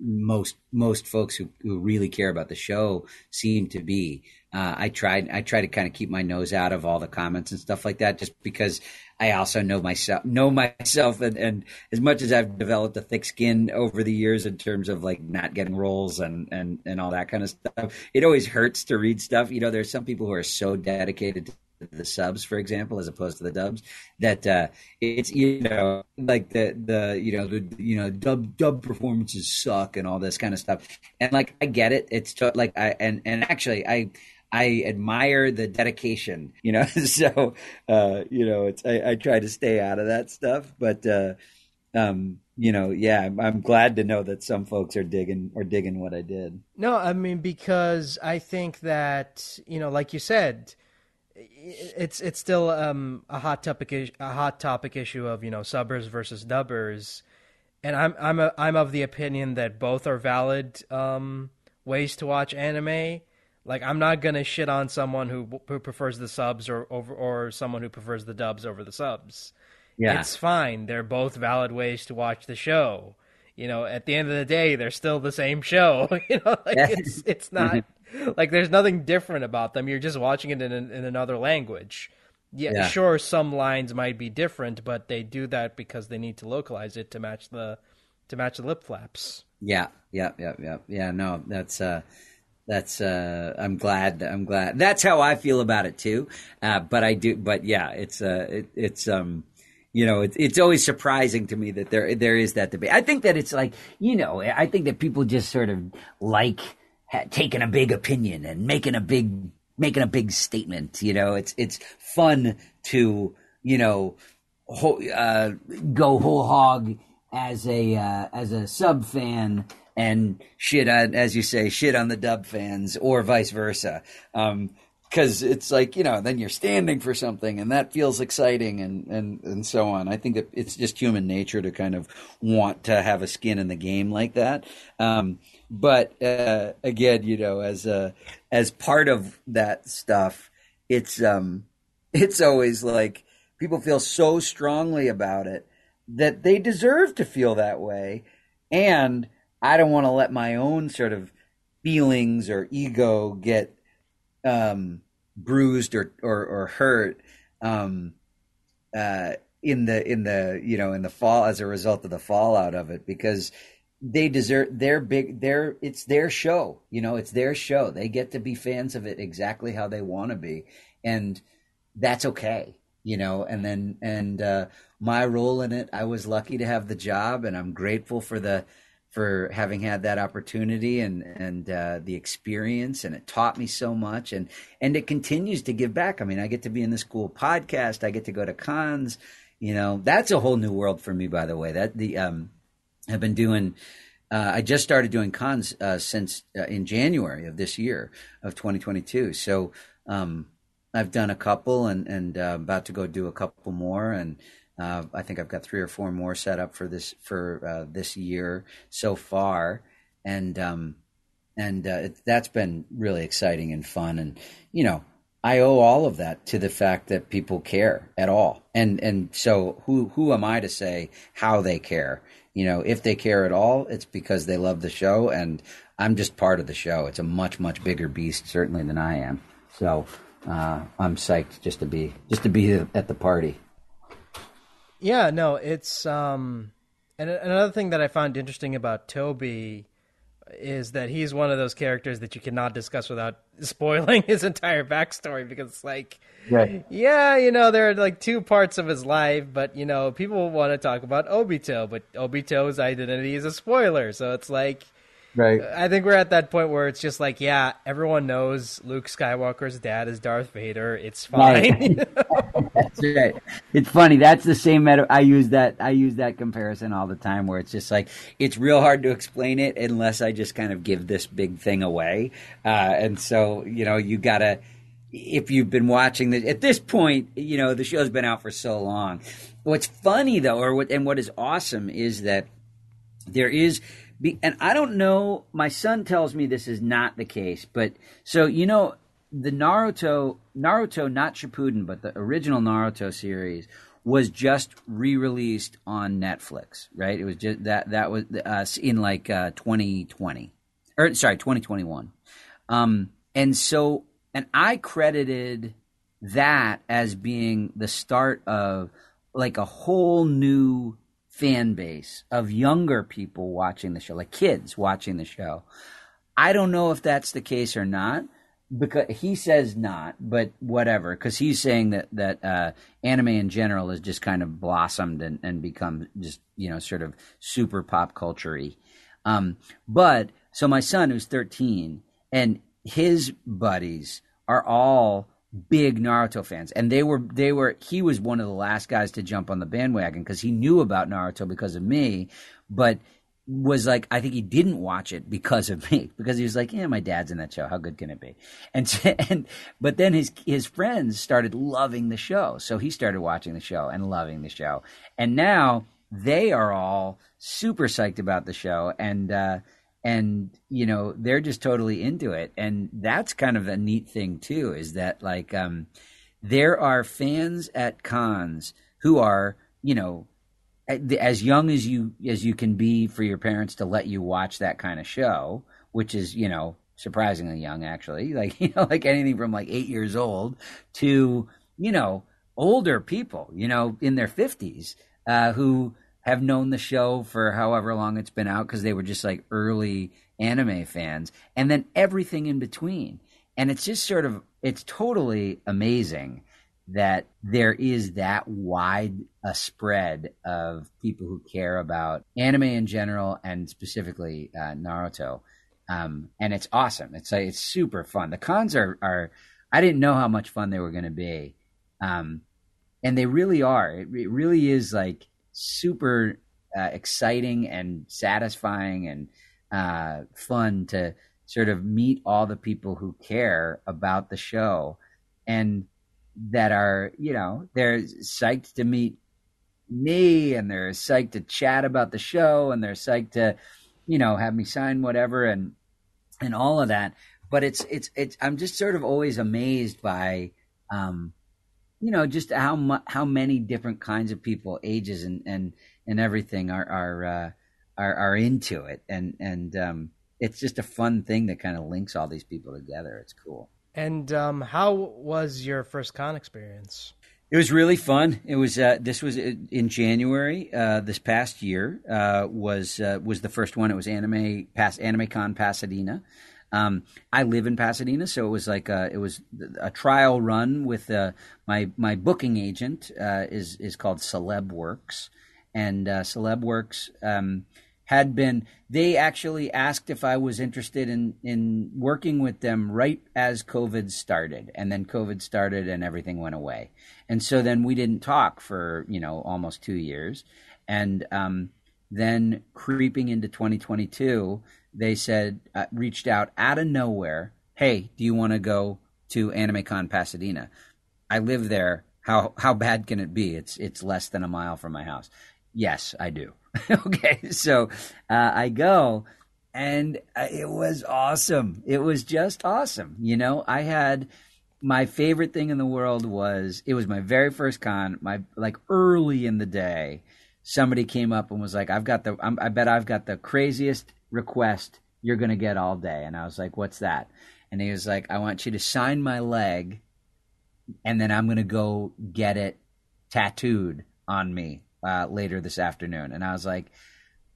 most most folks who, who really care about the show seem to be. Uh, I tried I try to kind of keep my nose out of all the comments and stuff like that, just because I also know myself know myself and, and as much as I've developed a thick skin over the years in terms of like not getting roles and and and all that kind of stuff, it always hurts to read stuff. You know, there's some people who are so dedicated to the subs, for example, as opposed to the dubs. That uh, it's you know like the the you know the you know dub dub performances suck and all this kind of stuff. And like I get it. It's like I and and actually I. I admire the dedication, you know. so, uh, you know, it's I, I, try to stay out of that stuff, but uh, um, you know, yeah, I'm, I'm, glad to know that some folks are digging or digging what I did. No, I mean because I think that you know, like you said, it's it's still um, a hot topic a hot topic issue of you know subbers versus dubbers, and I'm I'm a, I'm of the opinion that both are valid um, ways to watch anime. Like I'm not gonna shit on someone who who prefers the subs or over or someone who prefers the dubs over the subs. Yeah. It's fine. They're both valid ways to watch the show. You know, at the end of the day, they're still the same show. you know, like it's it's not like there's nothing different about them. You're just watching it in, in another language. Yeah, yeah, sure, some lines might be different, but they do that because they need to localize it to match the to match the lip flaps. Yeah, yeah, yeah, yeah, yeah. No, that's uh, that's uh, I'm glad. I'm glad. That's how I feel about it too. Uh, but I do. But yeah, it's uh, it, it's um, you know, it's it's always surprising to me that there there is that debate. I think that it's like you know, I think that people just sort of like taking a big opinion and making a big making a big statement. You know, it's it's fun to you know ho- uh, go whole hog as a uh, as a sub fan and shit on as you say shit on the dub fans or vice versa. Um, because it's like you know then you're standing for something and that feels exciting and and and so on. I think that it's just human nature to kind of want to have a skin in the game like that. Um, but uh, again, you know, as as part of that stuff, it's um, it's always like people feel so strongly about it that they deserve to feel that way, and I don't want to let my own sort of feelings or ego get um, bruised or or, or hurt um, uh, in the in the you know in the fall as a result of the fallout of it because they deserve their big their it's their show you know it's their show. They get to be fans of it exactly how they want to be and that's okay you know and then and uh my role in it i was lucky to have the job and i'm grateful for the for having had that opportunity and and uh, the experience, and it taught me so much, and and it continues to give back. I mean, I get to be in this cool podcast. I get to go to cons. You know, that's a whole new world for me. By the way, that the um, I've been doing. Uh, I just started doing cons uh, since uh, in January of this year of 2022. So um, I've done a couple, and and uh, about to go do a couple more, and uh, I think I've got three or four more set up for this for uh, this year so far, and um, and uh, it, that's been really exciting and fun. And you know, I owe all of that to the fact that people care at all. And and so who who am I to say how they care? You know, if they care at all, it's because they love the show, and I'm just part of the show. It's a much much bigger beast certainly than I am. So uh, I'm psyched just to be just to be at the party. Yeah, no, it's um, and another thing that I found interesting about Tobi is that he's one of those characters that you cannot discuss without spoiling his entire backstory because it's like, right. yeah, you know, there are like two parts of his life, but you know, people want to talk about Obito, but Obito's identity is a spoiler, so it's like Right. I think we're at that point where it's just like, yeah, everyone knows Luke Skywalker's dad is Darth Vader. It's fine. Right. That's right. It's funny. That's the same meta. I use that. I use that comparison all the time, where it's just like it's real hard to explain it unless I just kind of give this big thing away. Uh, and so you know, you gotta. If you've been watching this at this point, you know the show's been out for so long. What's funny though, or what and what is awesome is that there is be, and I don't know. My son tells me this is not the case, but so you know, the Naruto, Naruto, not Shippuden, but the original Naruto series was just re-released on Netflix, right? It was just that that was uh, in like uh, 2020, or sorry, 2021. Um, and so, and I credited that as being the start of like a whole new fan base of younger people watching the show, like kids watching the show. I don't know if that's the case or not because he says not, but whatever. Because he's saying that that uh, anime in general has just kind of blossomed and, and become just you know sort of super pop culturey. Um, but so my son, who's thirteen, and his buddies are all big Naruto fans, and they were they were he was one of the last guys to jump on the bandwagon because he knew about Naruto because of me, but was like I think he didn't watch it because of me because he was like yeah my dad's in that show. How good can it be? And and but then his his friends started loving the show. So he started watching the show and loving the show. And now they are all super psyched about the show. And uh and you know they're just totally into it. And that's kind of a neat thing too is that like um there are fans at cons who are you know as young as you as you can be for your parents to let you watch that kind of show which is you know surprisingly young actually. Like you know like anything from like 8 years old to you know older people you know in their 50s uh who have known the show for however long it's been out because they were just like early anime fans, and then everything in between. And it's just sort of, it's totally amazing that there is that wide a spread of people who care about anime in general and specifically uh, Naruto. Um, and it's awesome. It's like, it's super fun. The cons are, are I didn't know how much fun they were going to be. Um, and they really are. It, it really is like super uh, exciting and satisfying and uh, fun to sort of meet all the people who care about the show and that are you know they're psyched to meet me and they're psyched to chat about the show and they're psyched to you know have me sign whatever and and all of that. But it's it's it's i'm just sort of always amazed by um you know just how mu- how many different kinds of people, ages and and and everything are are uh, are, are into it, and and um, it's just a fun thing that kind of links all these people together. It's cool. And um, how was your first con experience? It was really fun. It was uh, this was in January uh, this past year uh, was uh, was the first one. It was anime past AnimeCon Pasadena. Um, I live in Pasadena, so it was like a, it was a trial run with uh, my my booking agent uh, is is called Celeb Works, and Celeb Works. Um, had been they actually asked if I was interested in in working with them right as COVID started, and then COVID started and everything went away, and so then we didn't talk for you know almost two years, and um, then creeping into 2022, they said uh, reached out out of nowhere, hey, do you want to go to AnimeCon Pasadena? I live there. How how bad can it be? It's it's less than a mile from my house. Yes, I do. okay, so uh, I go, and uh, it was awesome. It was just awesome. You know, I had my favorite thing in the world was it was my very first con. My like early in the day, somebody came up and was like, "I've got the. I'm, I bet I've got the craziest request you're gonna get all day." And I was like, "What's that?" And he was like, "I want you to sign my leg, and then I'm gonna go get it tattooed on me uh, later this afternoon. And I was like,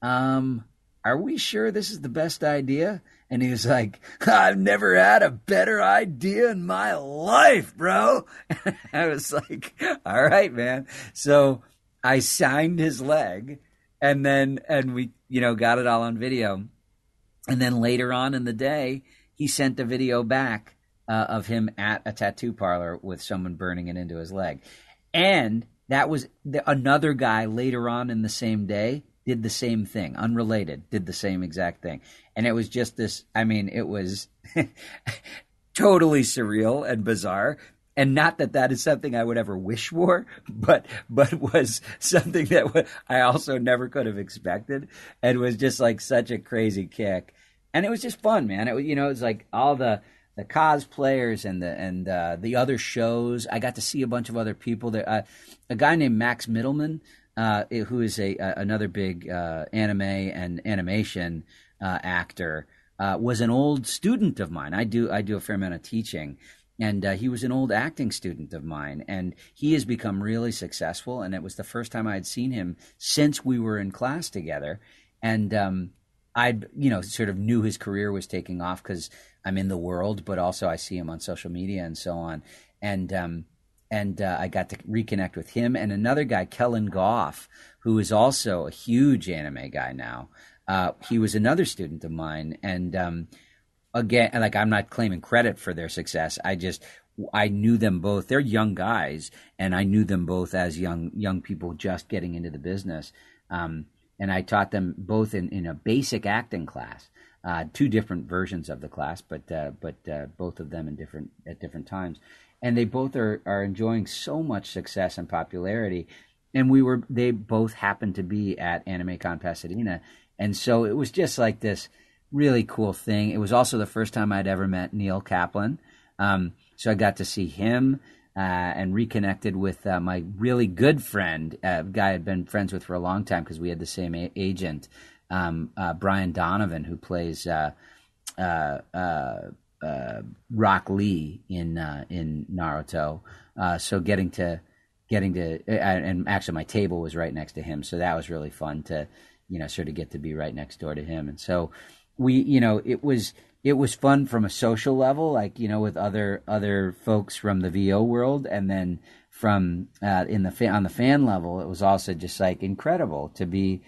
um, are we sure this is the best idea? And he was like, I've never had a better idea in my life, bro. I was like, all right, man. So I signed his leg and then, and we, you know, got it all on video. And then later on in the day, he sent a video back uh, of him at a tattoo parlor with someone burning it into his leg. And that was the, another guy later on in the same day did the same thing, unrelated, did the same exact thing. And it was just this I mean, it was totally surreal and bizarre. And not that that is something I would ever wish for, but but was something that I also never could have expected, and was just like such a crazy kick. And it was just fun, man. It you know it was like all the the cosplayers and the and uh, the other shows. I got to see a bunch of other people there. Uh, a guy named Max Mittelman, uh, who is a, a another big uh, anime and animation uh, actor, uh, was an old student of mine. I do I do a fair amount of teaching. And he was an old acting student of mine, and he has become really successful. And it was the first time I had seen him since we were in class together. And um, I, you know, sort of knew his career was taking off because I'm in the world, but also I see him on social media and so on. And um, and uh, I got to reconnect with him and another guy, Kellen Goff, who is also a huge anime guy now. Uh, he was another student of mine, and um, again, like I'm not claiming credit for their success. I just I knew them both. They're young guys, and I knew them both as young young people just getting into the business. Um, and I taught them both in, in a basic acting class uh, two different versions of the class, but uh, but uh, both of them in different at different times, and they both are are enjoying so much success and popularity. And we were they both happened to be at AnimeCon Pasadena, and so it was just like this really cool thing. It was also the first time I'd ever met Neil Kaplan, um, so I got to see him. Uh, and reconnected with uh, my really good friend, a uh, guy I'd been friends with for a long time because we had the same a- agent, um, uh, Brian Donovan, who plays uh, uh, uh, uh Rock Lee in in Naruto. so getting to getting to and actually my table was right next to him, so that was really fun to you know sort of get to be right next door to him, and so we you know it was it was fun from a social level, like you know, with other other folks from the VO world, and then from uh, in the fa- on the fan level, it was also just like incredible to be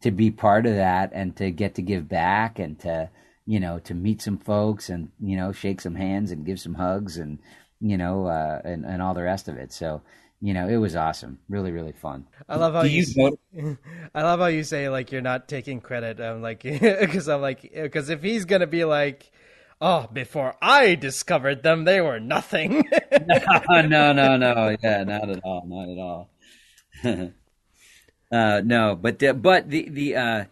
to be part of that and to get to give back and to you know to meet some folks and you know shake some hands and give some hugs and you know uh, and and all the rest of it. So you know it was awesome, really really fun. I love how Do you. you I love how you say like you're not taking credit. I'm like because I'm like because if he's gonna be like. Oh, before I discovered them, they were nothing. no, no, no, no. Yeah, not at all. Not at all. Uh, no, but the, but the the uh,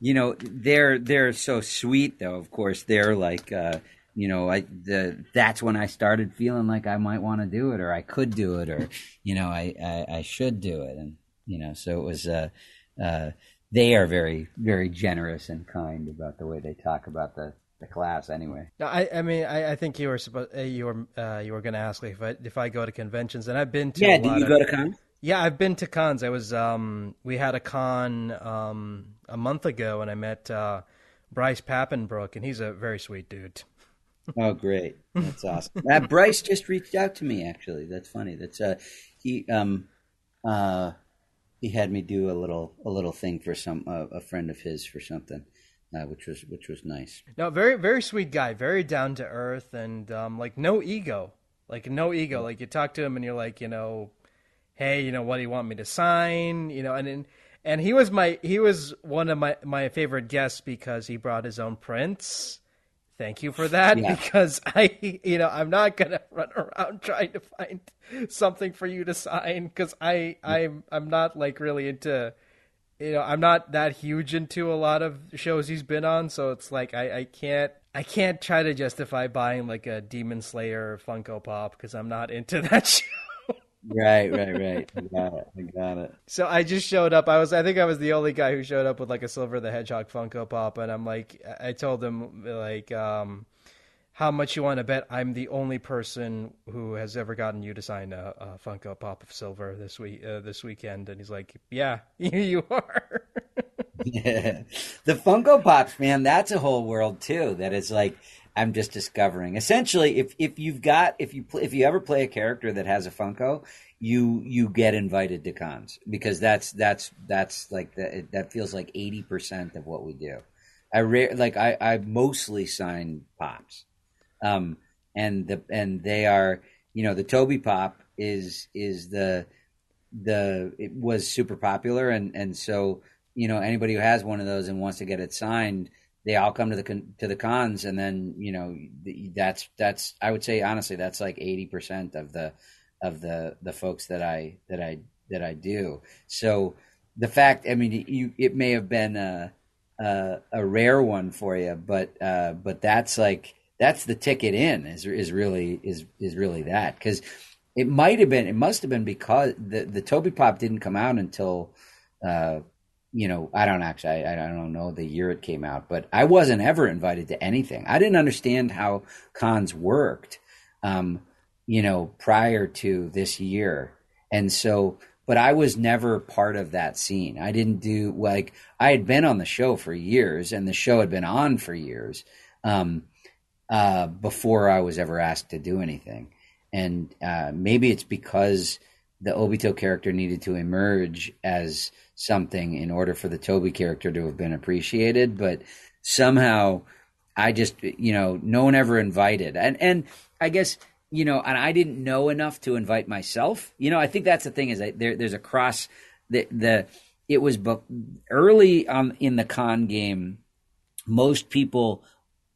you know they're they're so sweet though. Of course, they're like uh, you know I the that's when I started feeling like I might want to do it or I could do it or you know I, I, I should do it and you know so it was uh, uh, they are very very generous and kind about the way they talk about the the class anyway. No, I, I mean, I, I think you were supposed, uh, you were, uh, you were going to ask me if I, if I go to conventions, and I've been to. Yeah, do you of, go to cons? Yeah, I've been to cons. I was, um, we had a con um, a month ago, and I met uh, Bryce Papenbrook, and he's a very sweet dude. Oh, great! That's awesome. uh, Bryce just reached out to me. Actually, that's funny. That's uh, he um, uh, he had me do a little a little thing for some uh, a friend of his for something uh, which was which was nice. No, very very sweet guy, very down to earth, and um, like no ego, like no ego. Like you talk to him and you're like, you know, hey, you know, what do you want me to sign? You know, and and, and he was my he was one of my my favorite guests because he brought his own prints. Thank you for that yeah. because I, you know, I'm not gonna run around trying to find something for you to sign because I, I'm, I'm not like really into you know, I'm not that huge into a lot of shows he's been on, so it's like I, I can't I can't try to justify buying like a Demon Slayer Funko Pop because I'm not into that show. Right, right, right. I got it. I got it. So I just showed up. I was I think I was the only guy who showed up with like a Silver the Hedgehog Funko Pop, and I'm like I told him like um how much you want to bet I'm the only person who has ever gotten you to sign a, a Funko Pop of Silver this week uh, this weekend, and he's like, "Yeah, you are." yeah, the Funko Pops, man, that's a whole world too. That is like I'm just discovering. Essentially, if if you've got if you if you ever play a character that has a Funko, you you get invited to cons because that's that's that's like that that feels like eighty percent of what we do. I rare like I I mostly sign pops um, and the and they are you know the Tobi Pop is is the the it was super popular and and so you know anybody who has one of those and wants to get it signed they all come to the to the cons and then you know that's that's I would say honestly that's like 80% of the of the the folks that I that I that I do. So the fact I mean you it may have been a a, a rare one for you but uh, but that's like that's the ticket in is is really is is really that. Because it might have been it must have been because the the Tobi Pop didn't come out until uh, you know I don't actually I, I don't know the year it came out but I wasn't ever invited to anything. I didn't understand how cons worked um, you know prior to this year. And so but I was never part of that scene. I didn't do like I had been on the show for years and the show had been on for years um, uh, before I was ever asked to do anything. And uh, maybe it's because the Obito character needed to emerge as something in order for the Tobi character to have been appreciated. But somehow I just, you know, no one ever invited. And, and I guess, you know, and I didn't know enough to invite myself. You know, I think that's the thing is that there, there's a cross the, the, it was early on in the con game. Most people,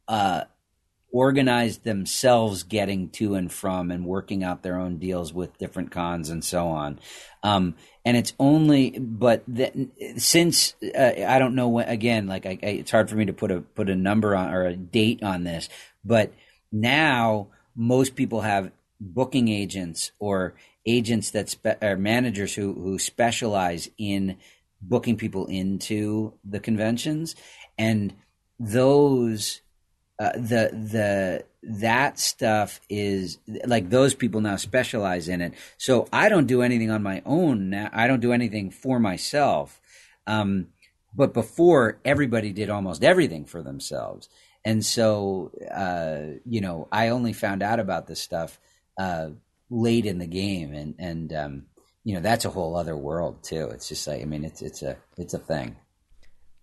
uh, organized themselves getting to and from and working out their own deals with different cons and so on. Um, and it's only, but the, since uh, I don't know when, again, like I, I, it's hard for me to put a put a number on or a date on this, but now most people have booking agents or agents that spe- or managers who who specialize in booking people into the conventions and those uh, the the that stuff is like those people now specialize in it. So I don't do anything on my own now. I don't do anything for myself. Um, but before, everybody did almost everything for themselves, and so uh, you know, I only found out about this stuff uh, late in the game, and and um, you know, that's a whole other world too. It's just like I mean, it's it's a it's a thing.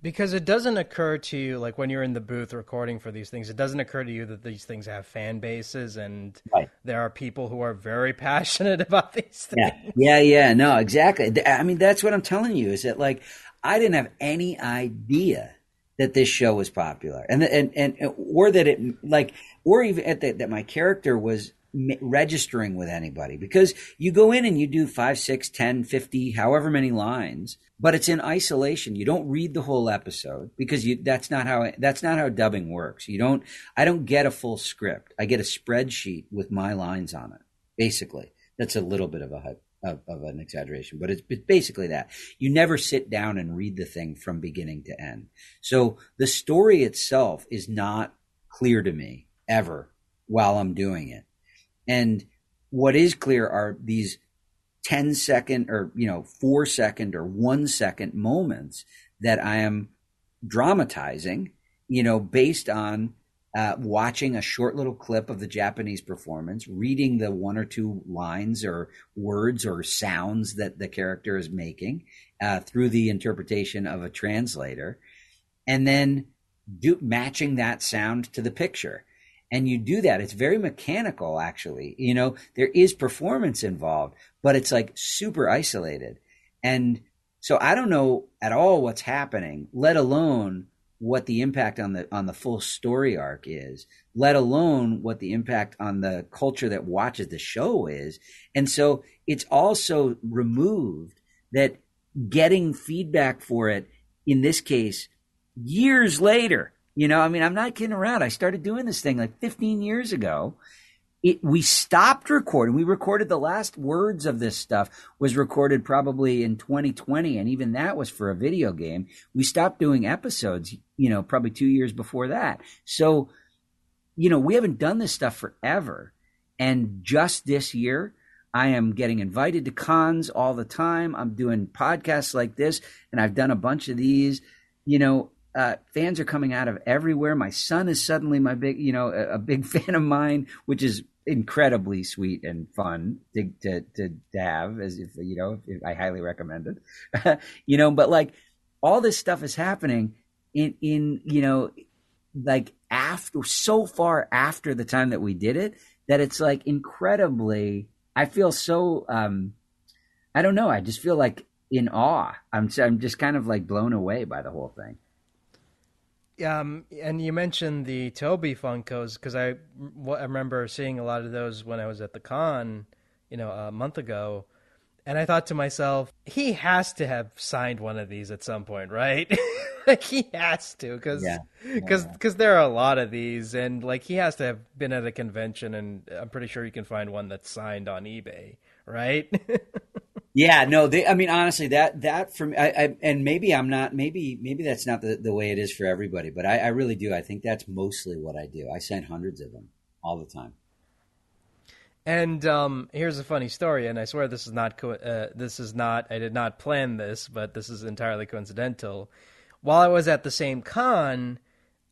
Because it doesn't occur to you, like when you're in the booth recording for these things, it doesn't occur to you that these things have fan bases and right. there are people who are very passionate about these things. Yeah, yeah, yeah. No, exactly. I mean, that's what I'm telling you is that, like, I didn't have any idea that this show was popular and, and, and, or that it, like, or even at that, that my character was registering with anybody because you go in and you do five, six, ten, fifty, however many lines, but it's in isolation. You don't read the whole episode because you, that's not how, that's not how dubbing works. You don't, I don't get a full script. I get a spreadsheet with my lines on it. Basically, that's a little bit of a, of, of an exaggeration, but it's, it's basically that. You never sit down and read the thing from beginning to end. So the story itself is not clear to me ever while I'm doing it. And what is clear are these 10 second or, you know, four second or one second moments that I am dramatizing, you know, based on uh, watching a short little clip of the Japanese performance, reading the one or two lines or words or sounds that the character is making uh, through the interpretation of a translator, and then do, matching that sound to the picture. And you do that. It's very mechanical, actually. You know, there is performance involved, but it's like super isolated. And so I don't know at all what's happening, let alone what the impact on the on the full story arc is let alone what the impact on the culture that watches the show is and so it's also removed that getting feedback for it in this case years later you know i mean i'm not kidding around i started doing this thing like 15 years ago it, we stopped recording. We recorded the last words of this stuff was recorded probably in 2020, and even that was for a video game. We stopped doing episodes, you know, probably two years before that. So, you know, we haven't done this stuff forever. And just this year, I am getting invited to cons all the time. I'm doing podcasts like this, and I've done a bunch of these. You know, uh, fans are coming out of everywhere. My son is suddenly my big, you know, a, a big fan of mine, which is incredibly sweet and fun to, to, to, have as if, you know, if, I highly recommend it, you know, but like all this stuff is happening in, in, you know, like after so far after the time that we did it that it's like incredibly, I feel so, um, I don't know. I just feel like in awe. I'm, I'm just kind of like blown away by the whole thing. Um, and you mentioned the Tobi Funkos because I, I remember seeing a lot of those when I was at the con, you know, a month ago, and I thought to myself, he has to have signed one of these at some point, right? like he has to, because because yeah. because there are a lot of these, and like he has to have been at a convention, and I'm pretty sure you can find one that's signed on eBay, right? Yeah, no, they, I mean, honestly, that that for me, I, I, and maybe I'm not, maybe maybe that's not the, the way it is for everybody, but I, I really do. I think that's mostly what I do. I send hundreds of them all the time. And um, here's a funny story, and I swear this is not co- uh, this is not I did not plan this, but this is entirely coincidental. While I was at the same con,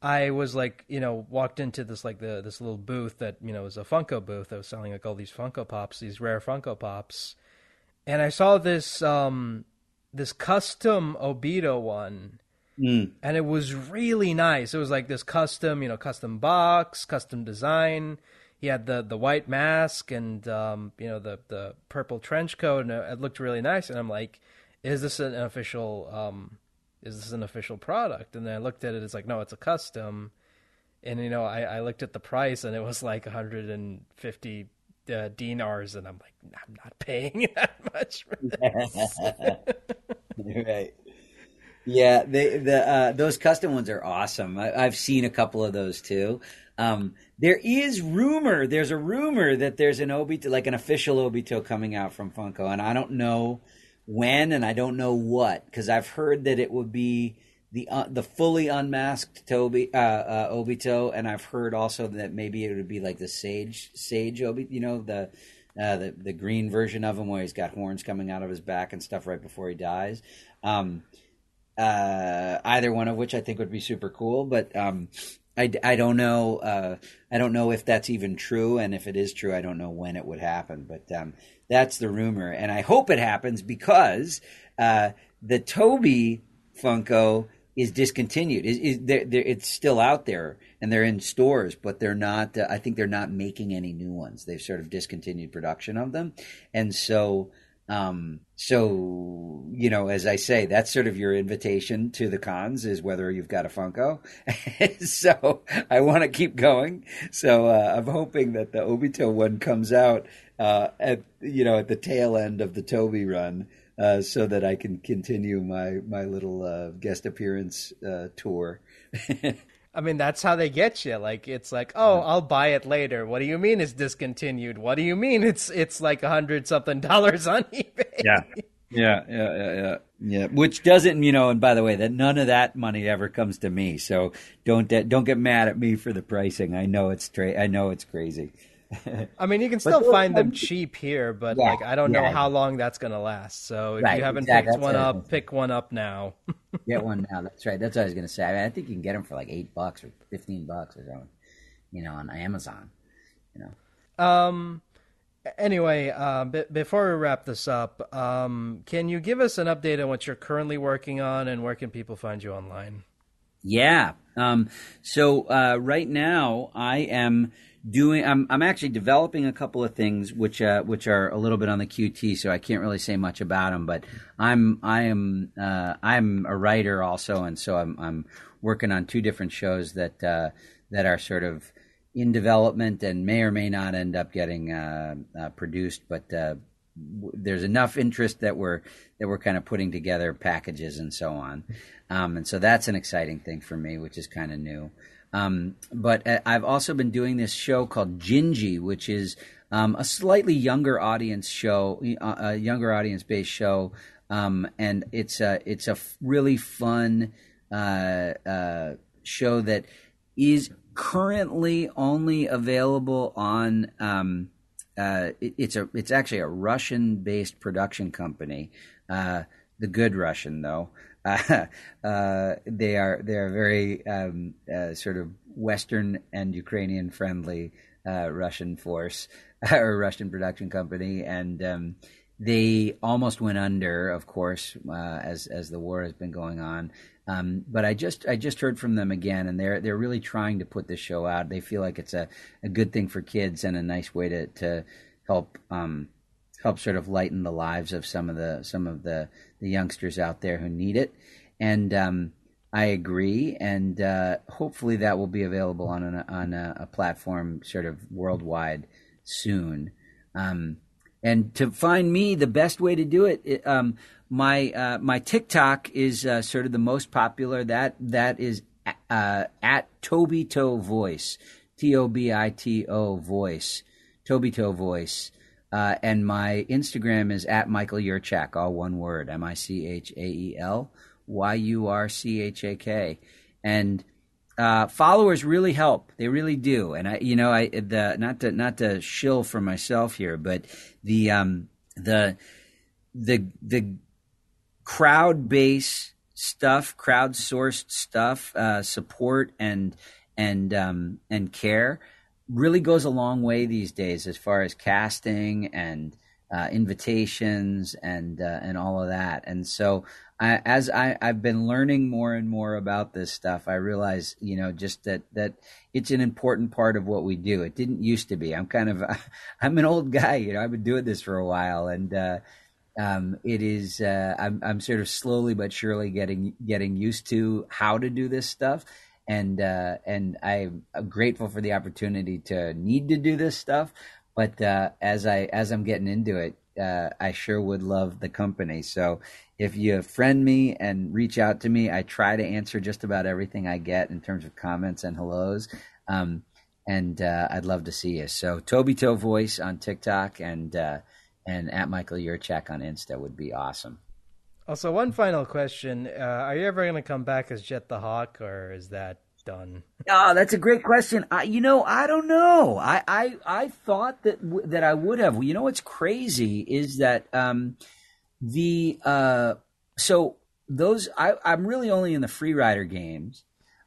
I was like, you know, walked into this like the this little booth that you know was a Funko booth that was selling like all these Funko Pops, these rare Funko Pops, and I saw this um this custom Obito one. Mm. And it was really nice. It was like this custom, you know, custom box, custom design. He had the, the white mask and um, you know the the purple trench coat, and it looked really nice. And I'm like, is this an official um, is this an official product? And then I looked at it. It's like, no, it's a custom. And you know, I, I looked at the price, and it was like 150 uh, dinars, and I'm like, I'm not paying that much for this. right. Yeah, they, the uh, those custom ones are awesome. I, have seen a couple of those too. Um, there is rumor. There's a rumor that there's an Obito, like an official Obito, coming out from Funko, and I don't know when, and I don't know what, because I've heard that it would be the uh, the fully unmasked Tobi uh, uh, Obito, and I've heard also that maybe it would be like the Sage Sage Obito, you know the. Uh, the the green version of him where he's got horns coming out of his back and stuff right before he dies. Um, uh, either one of which I think would be super cool, but um, I, I don't know uh, I don't know if that's even true, and if it is true, I don't know when it would happen. But um, that's the rumor, and I hope it happens because uh, the Tobi Funko is discontinued. Is, is they're, it's still out there and they're in stores, but they're not. Uh, I think they're not making any new ones. They've sort of discontinued production of them, and so. Um, so you know, as I say, that's sort of your invitation to the cons is whether you've got a Funko. so I want to keep going. So uh, I'm hoping that the Obito one comes out uh, at you know at the tail end of the Tobi run, uh, so that I can continue my my little uh, guest appearance uh, tour. I mean, that's how they get you. Like, it's like, oh, I'll buy it later. What do you mean it's discontinued? What do you mean it's it's like a hundred something dollars on eBay? Yeah, yeah, yeah, yeah, yeah, yeah. Which doesn't, you know. And by the way, that none of that money ever comes to me. So don't don't get mad at me for the pricing. I know it's tra- I know it's crazy. I mean, you can still find them cheap here, but yeah, like I don't know how long that's going to last. So if right, you haven't exactly. picked one up, pick one up now. get one now. That's right. That's what I was going to say. I, mean, I think you can get them for like eight bucks or fifteen bucks or something. You know, on Amazon. You know. Um. Anyway, uh, b- before we wrap this up, um, can you give us an update on what you're currently working on and where can people find you online? Yeah. Um, so uh, right now, I am doing I'm I'm actually developing a couple of things which uh, which are a little bit on the QT, so I can't really say much about them. But I'm I am uh, I'm a writer also, and so I'm I'm working on two different shows that uh, that are sort of in development and may or may not end up getting uh, uh, produced, but. Uh, there's enough interest that we're that we're kind of putting together packages and so on, um, and so that's an exciting thing for me, which is kind of new. Um, but uh, I've also been doing this show called Gingy, which is um, a slightly younger audience show, uh, a younger audience based show, um, and it's a it's a really fun uh, uh, show that is currently only available on. Um, uh, it, it's a it's actually a Russian based production company, the good Russian though. Uh, they are they are very um, uh, sort of Western and Ukrainian friendly uh, Russian force or Russian production company, and um, they almost went under, of course, uh, as as the war has been going on. Um, but I just I just heard from them again, and they're they're really trying to put this show out. They feel like it's a, a good thing for kids and a nice way to to help um, help sort of lighten the lives of some of the some of the the youngsters out there who need it. And um, I agree, and uh, hopefully that will be available on a, on a, a platform sort of worldwide soon. Um, and to find me, the best way to do it, it um, my uh, my TikTok is uh, sort of the most popular. That that is uh, at Tobito Voice, T O B I T O Voice, Tobito Voice. Uh, and my Instagram is at Michael Yurchak, all one word, M I C H A E L Y U R C H A K. And uh, followers really help. They really do. And I, you know, I the not to not to shill for myself here, but the um the the the crowd base stuff, crowdsourced stuff, uh, support and and um, and care really goes a long way these days as far as casting and uh, invitations and uh, and all of that. And so, I, as I, I've been learning more and more about this stuff, I realize, you know, just that that it's an important part of what we do. It didn't used to be. I'm kind of I'm an old guy, you know. I've been doing this for a while, and uh, um, it is uh, I'm I'm sort of slowly but surely getting getting used to how to do this stuff and uh, and I'm grateful for the opportunity to need to do this stuff. But uh, as I as I'm getting into it, uh, I sure would love the company. So if you friend me and reach out to me, I try to answer just about everything I get in terms of comments and hellos. Um, and uh, I'd love to see you. So Tobito Voice on TikTok and uh, and at Michael Yurchak on Insta would be awesome. Also, one final question: uh, Are you ever going to come back as Jet the Hawk, or is that done? Oh, that's a great question. I, you know, I don't know. I, I, I thought that w- that I would have. You know, what's crazy is that um, the uh, so those I, I'm really only in the free rider games,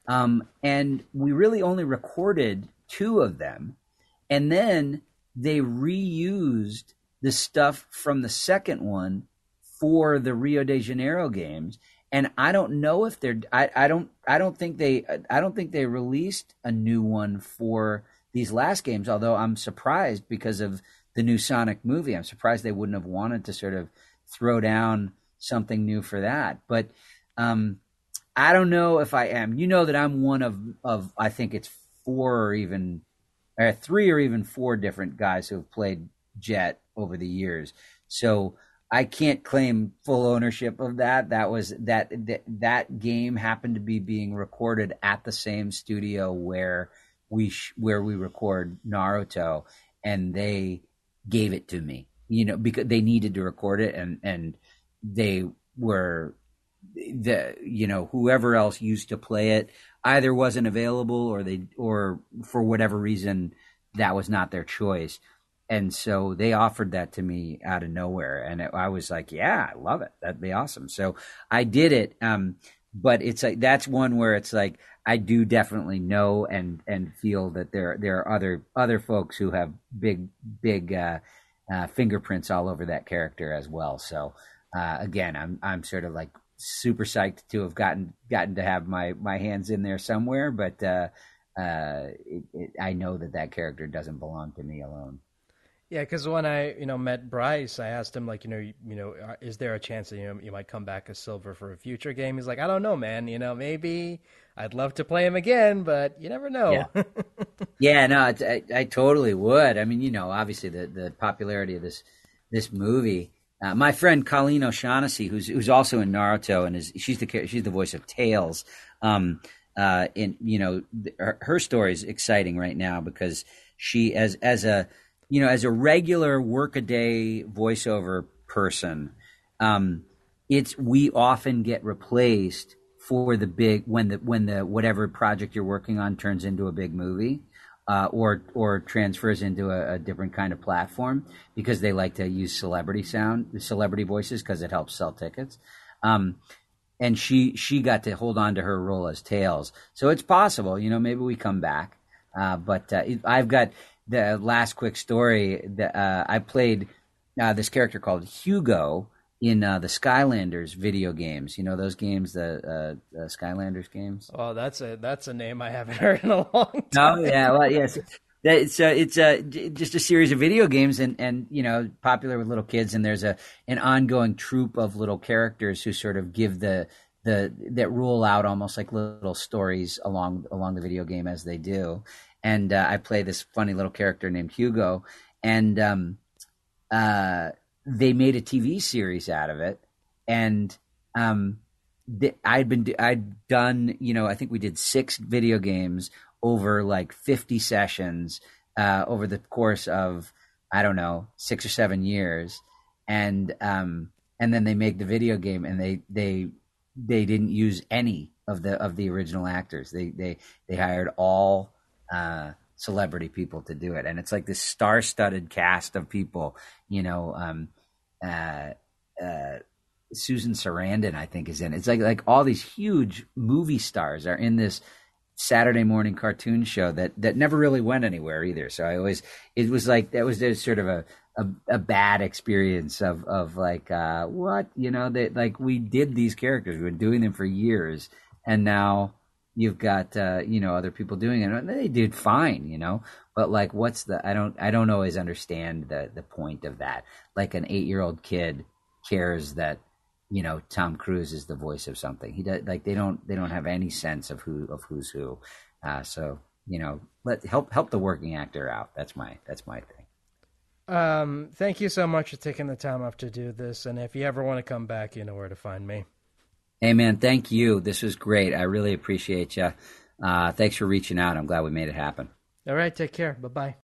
um, and we really only recorded two of them, and then they reused the stuff from the second one for the Rio de Janeiro games. And I don't know if they're I, I don't I don't think they I don't think they released a new one for these last games, although I'm surprised because of the new Sonic movie. I'm surprised they wouldn't have wanted to sort of throw down something new for that. But um, I don't know if I am. You know that I'm one of of I think it's four or even or three or even four different guys who have played Jet over the years. So I can't claim full ownership of that. That was that that, that game happened to be being recorded at the same studio where we sh- where we record Naruto, and they gave it to me. You know, because they needed to record it, and and they were the you know whoever else used to play it either wasn't available or they or for whatever reason that was not their choice and so they offered that to me out of nowhere and it, i was like yeah i love it. That'd be awesome. So i did it um, but it's like that's one where it's like i do definitely know and and feel that there there are other other folks who have big big uh, uh, fingerprints all over that character as well. So uh, again i'm i'm sort of like super psyched to have gotten gotten to have my my hands in there somewhere but uh, uh, it, it, i know that that character doesn't belong to me alone yeah, because when I you know met Bryce, I asked him like you know you, you, know uh, is there a chance that you know you might come back as Silver for a future game? He's like I don't know, man. You know maybe I'd love to play him again, but you never know. Yeah, yeah no, I, I, totally would. I mean, you know, obviously the the popularity of this this movie. Uh, my friend Colleen O'Shaughnessy, who's who's also in Naruto, and is she's the she's the voice of Tails. Um, uh, and you know, her, her story is exciting right now because she as as a you know, as a regular workaday voiceover person, um, it's we often get replaced for the big when the when the whatever project you're working on turns into a big movie. Uh, or or transfers into a, a, different kind of platform because they like to use celebrity sound, celebrity voices because it helps sell tickets. Um, and she she got to hold on to her role as Tails, so it's possible. You know, maybe we come back. Uh, but uh, I've got the last quick story that uh, I played uh, this character called Hugo in uh, the Skylanders video games. You know those games, the, uh, the Skylanders games. Oh, that's a that's a name I haven't heard in a long time. Oh yeah, well yes. It's a, it's a, just a series of video games and, and you know popular with little kids and there's a an ongoing troop of little characters who sort of give the the that rule out almost like little stories along along the video game as they do and uh, I play this funny little character named Hugo, and um, uh, they made a TV series out of it, and um, I'd been I'd done you know I think we did six video games over like fifty sessions uh, over the course of I don't know six or seven years, and um, and then they make the video game and they they they didn't use any of the of the original actors. They they they hired all uh, celebrity people to do it, and it's like this star-studded cast of people. You know, um, uh, uh, Susan Sarandon, I think, is in. It. It's like like all these huge movie stars are in this Saturday morning cartoon show that that never really went anywhere either. So I always it was like that was sort of a a, a bad experience of of like uh, what you know that like we did these characters, we've been doing them for years, and now you've got uh, you know other people doing it and they did fine you know? But like what's the i don't i don't always understand the the point of that. Like an eight year old kid cares that you know tom cruise is the voice of something. He does like they don't they don't have any sense of who of who's who. Uh, so you know let help help the working actor out. That's my that's my thing. Um thank you so much for taking the time off to do this and if you ever want to come back you know where to find me Man, thank you. This was great. I really appreciate you. Uh, thanks for reaching out. I'm glad we made it happen. All right. Take care. Bye bye.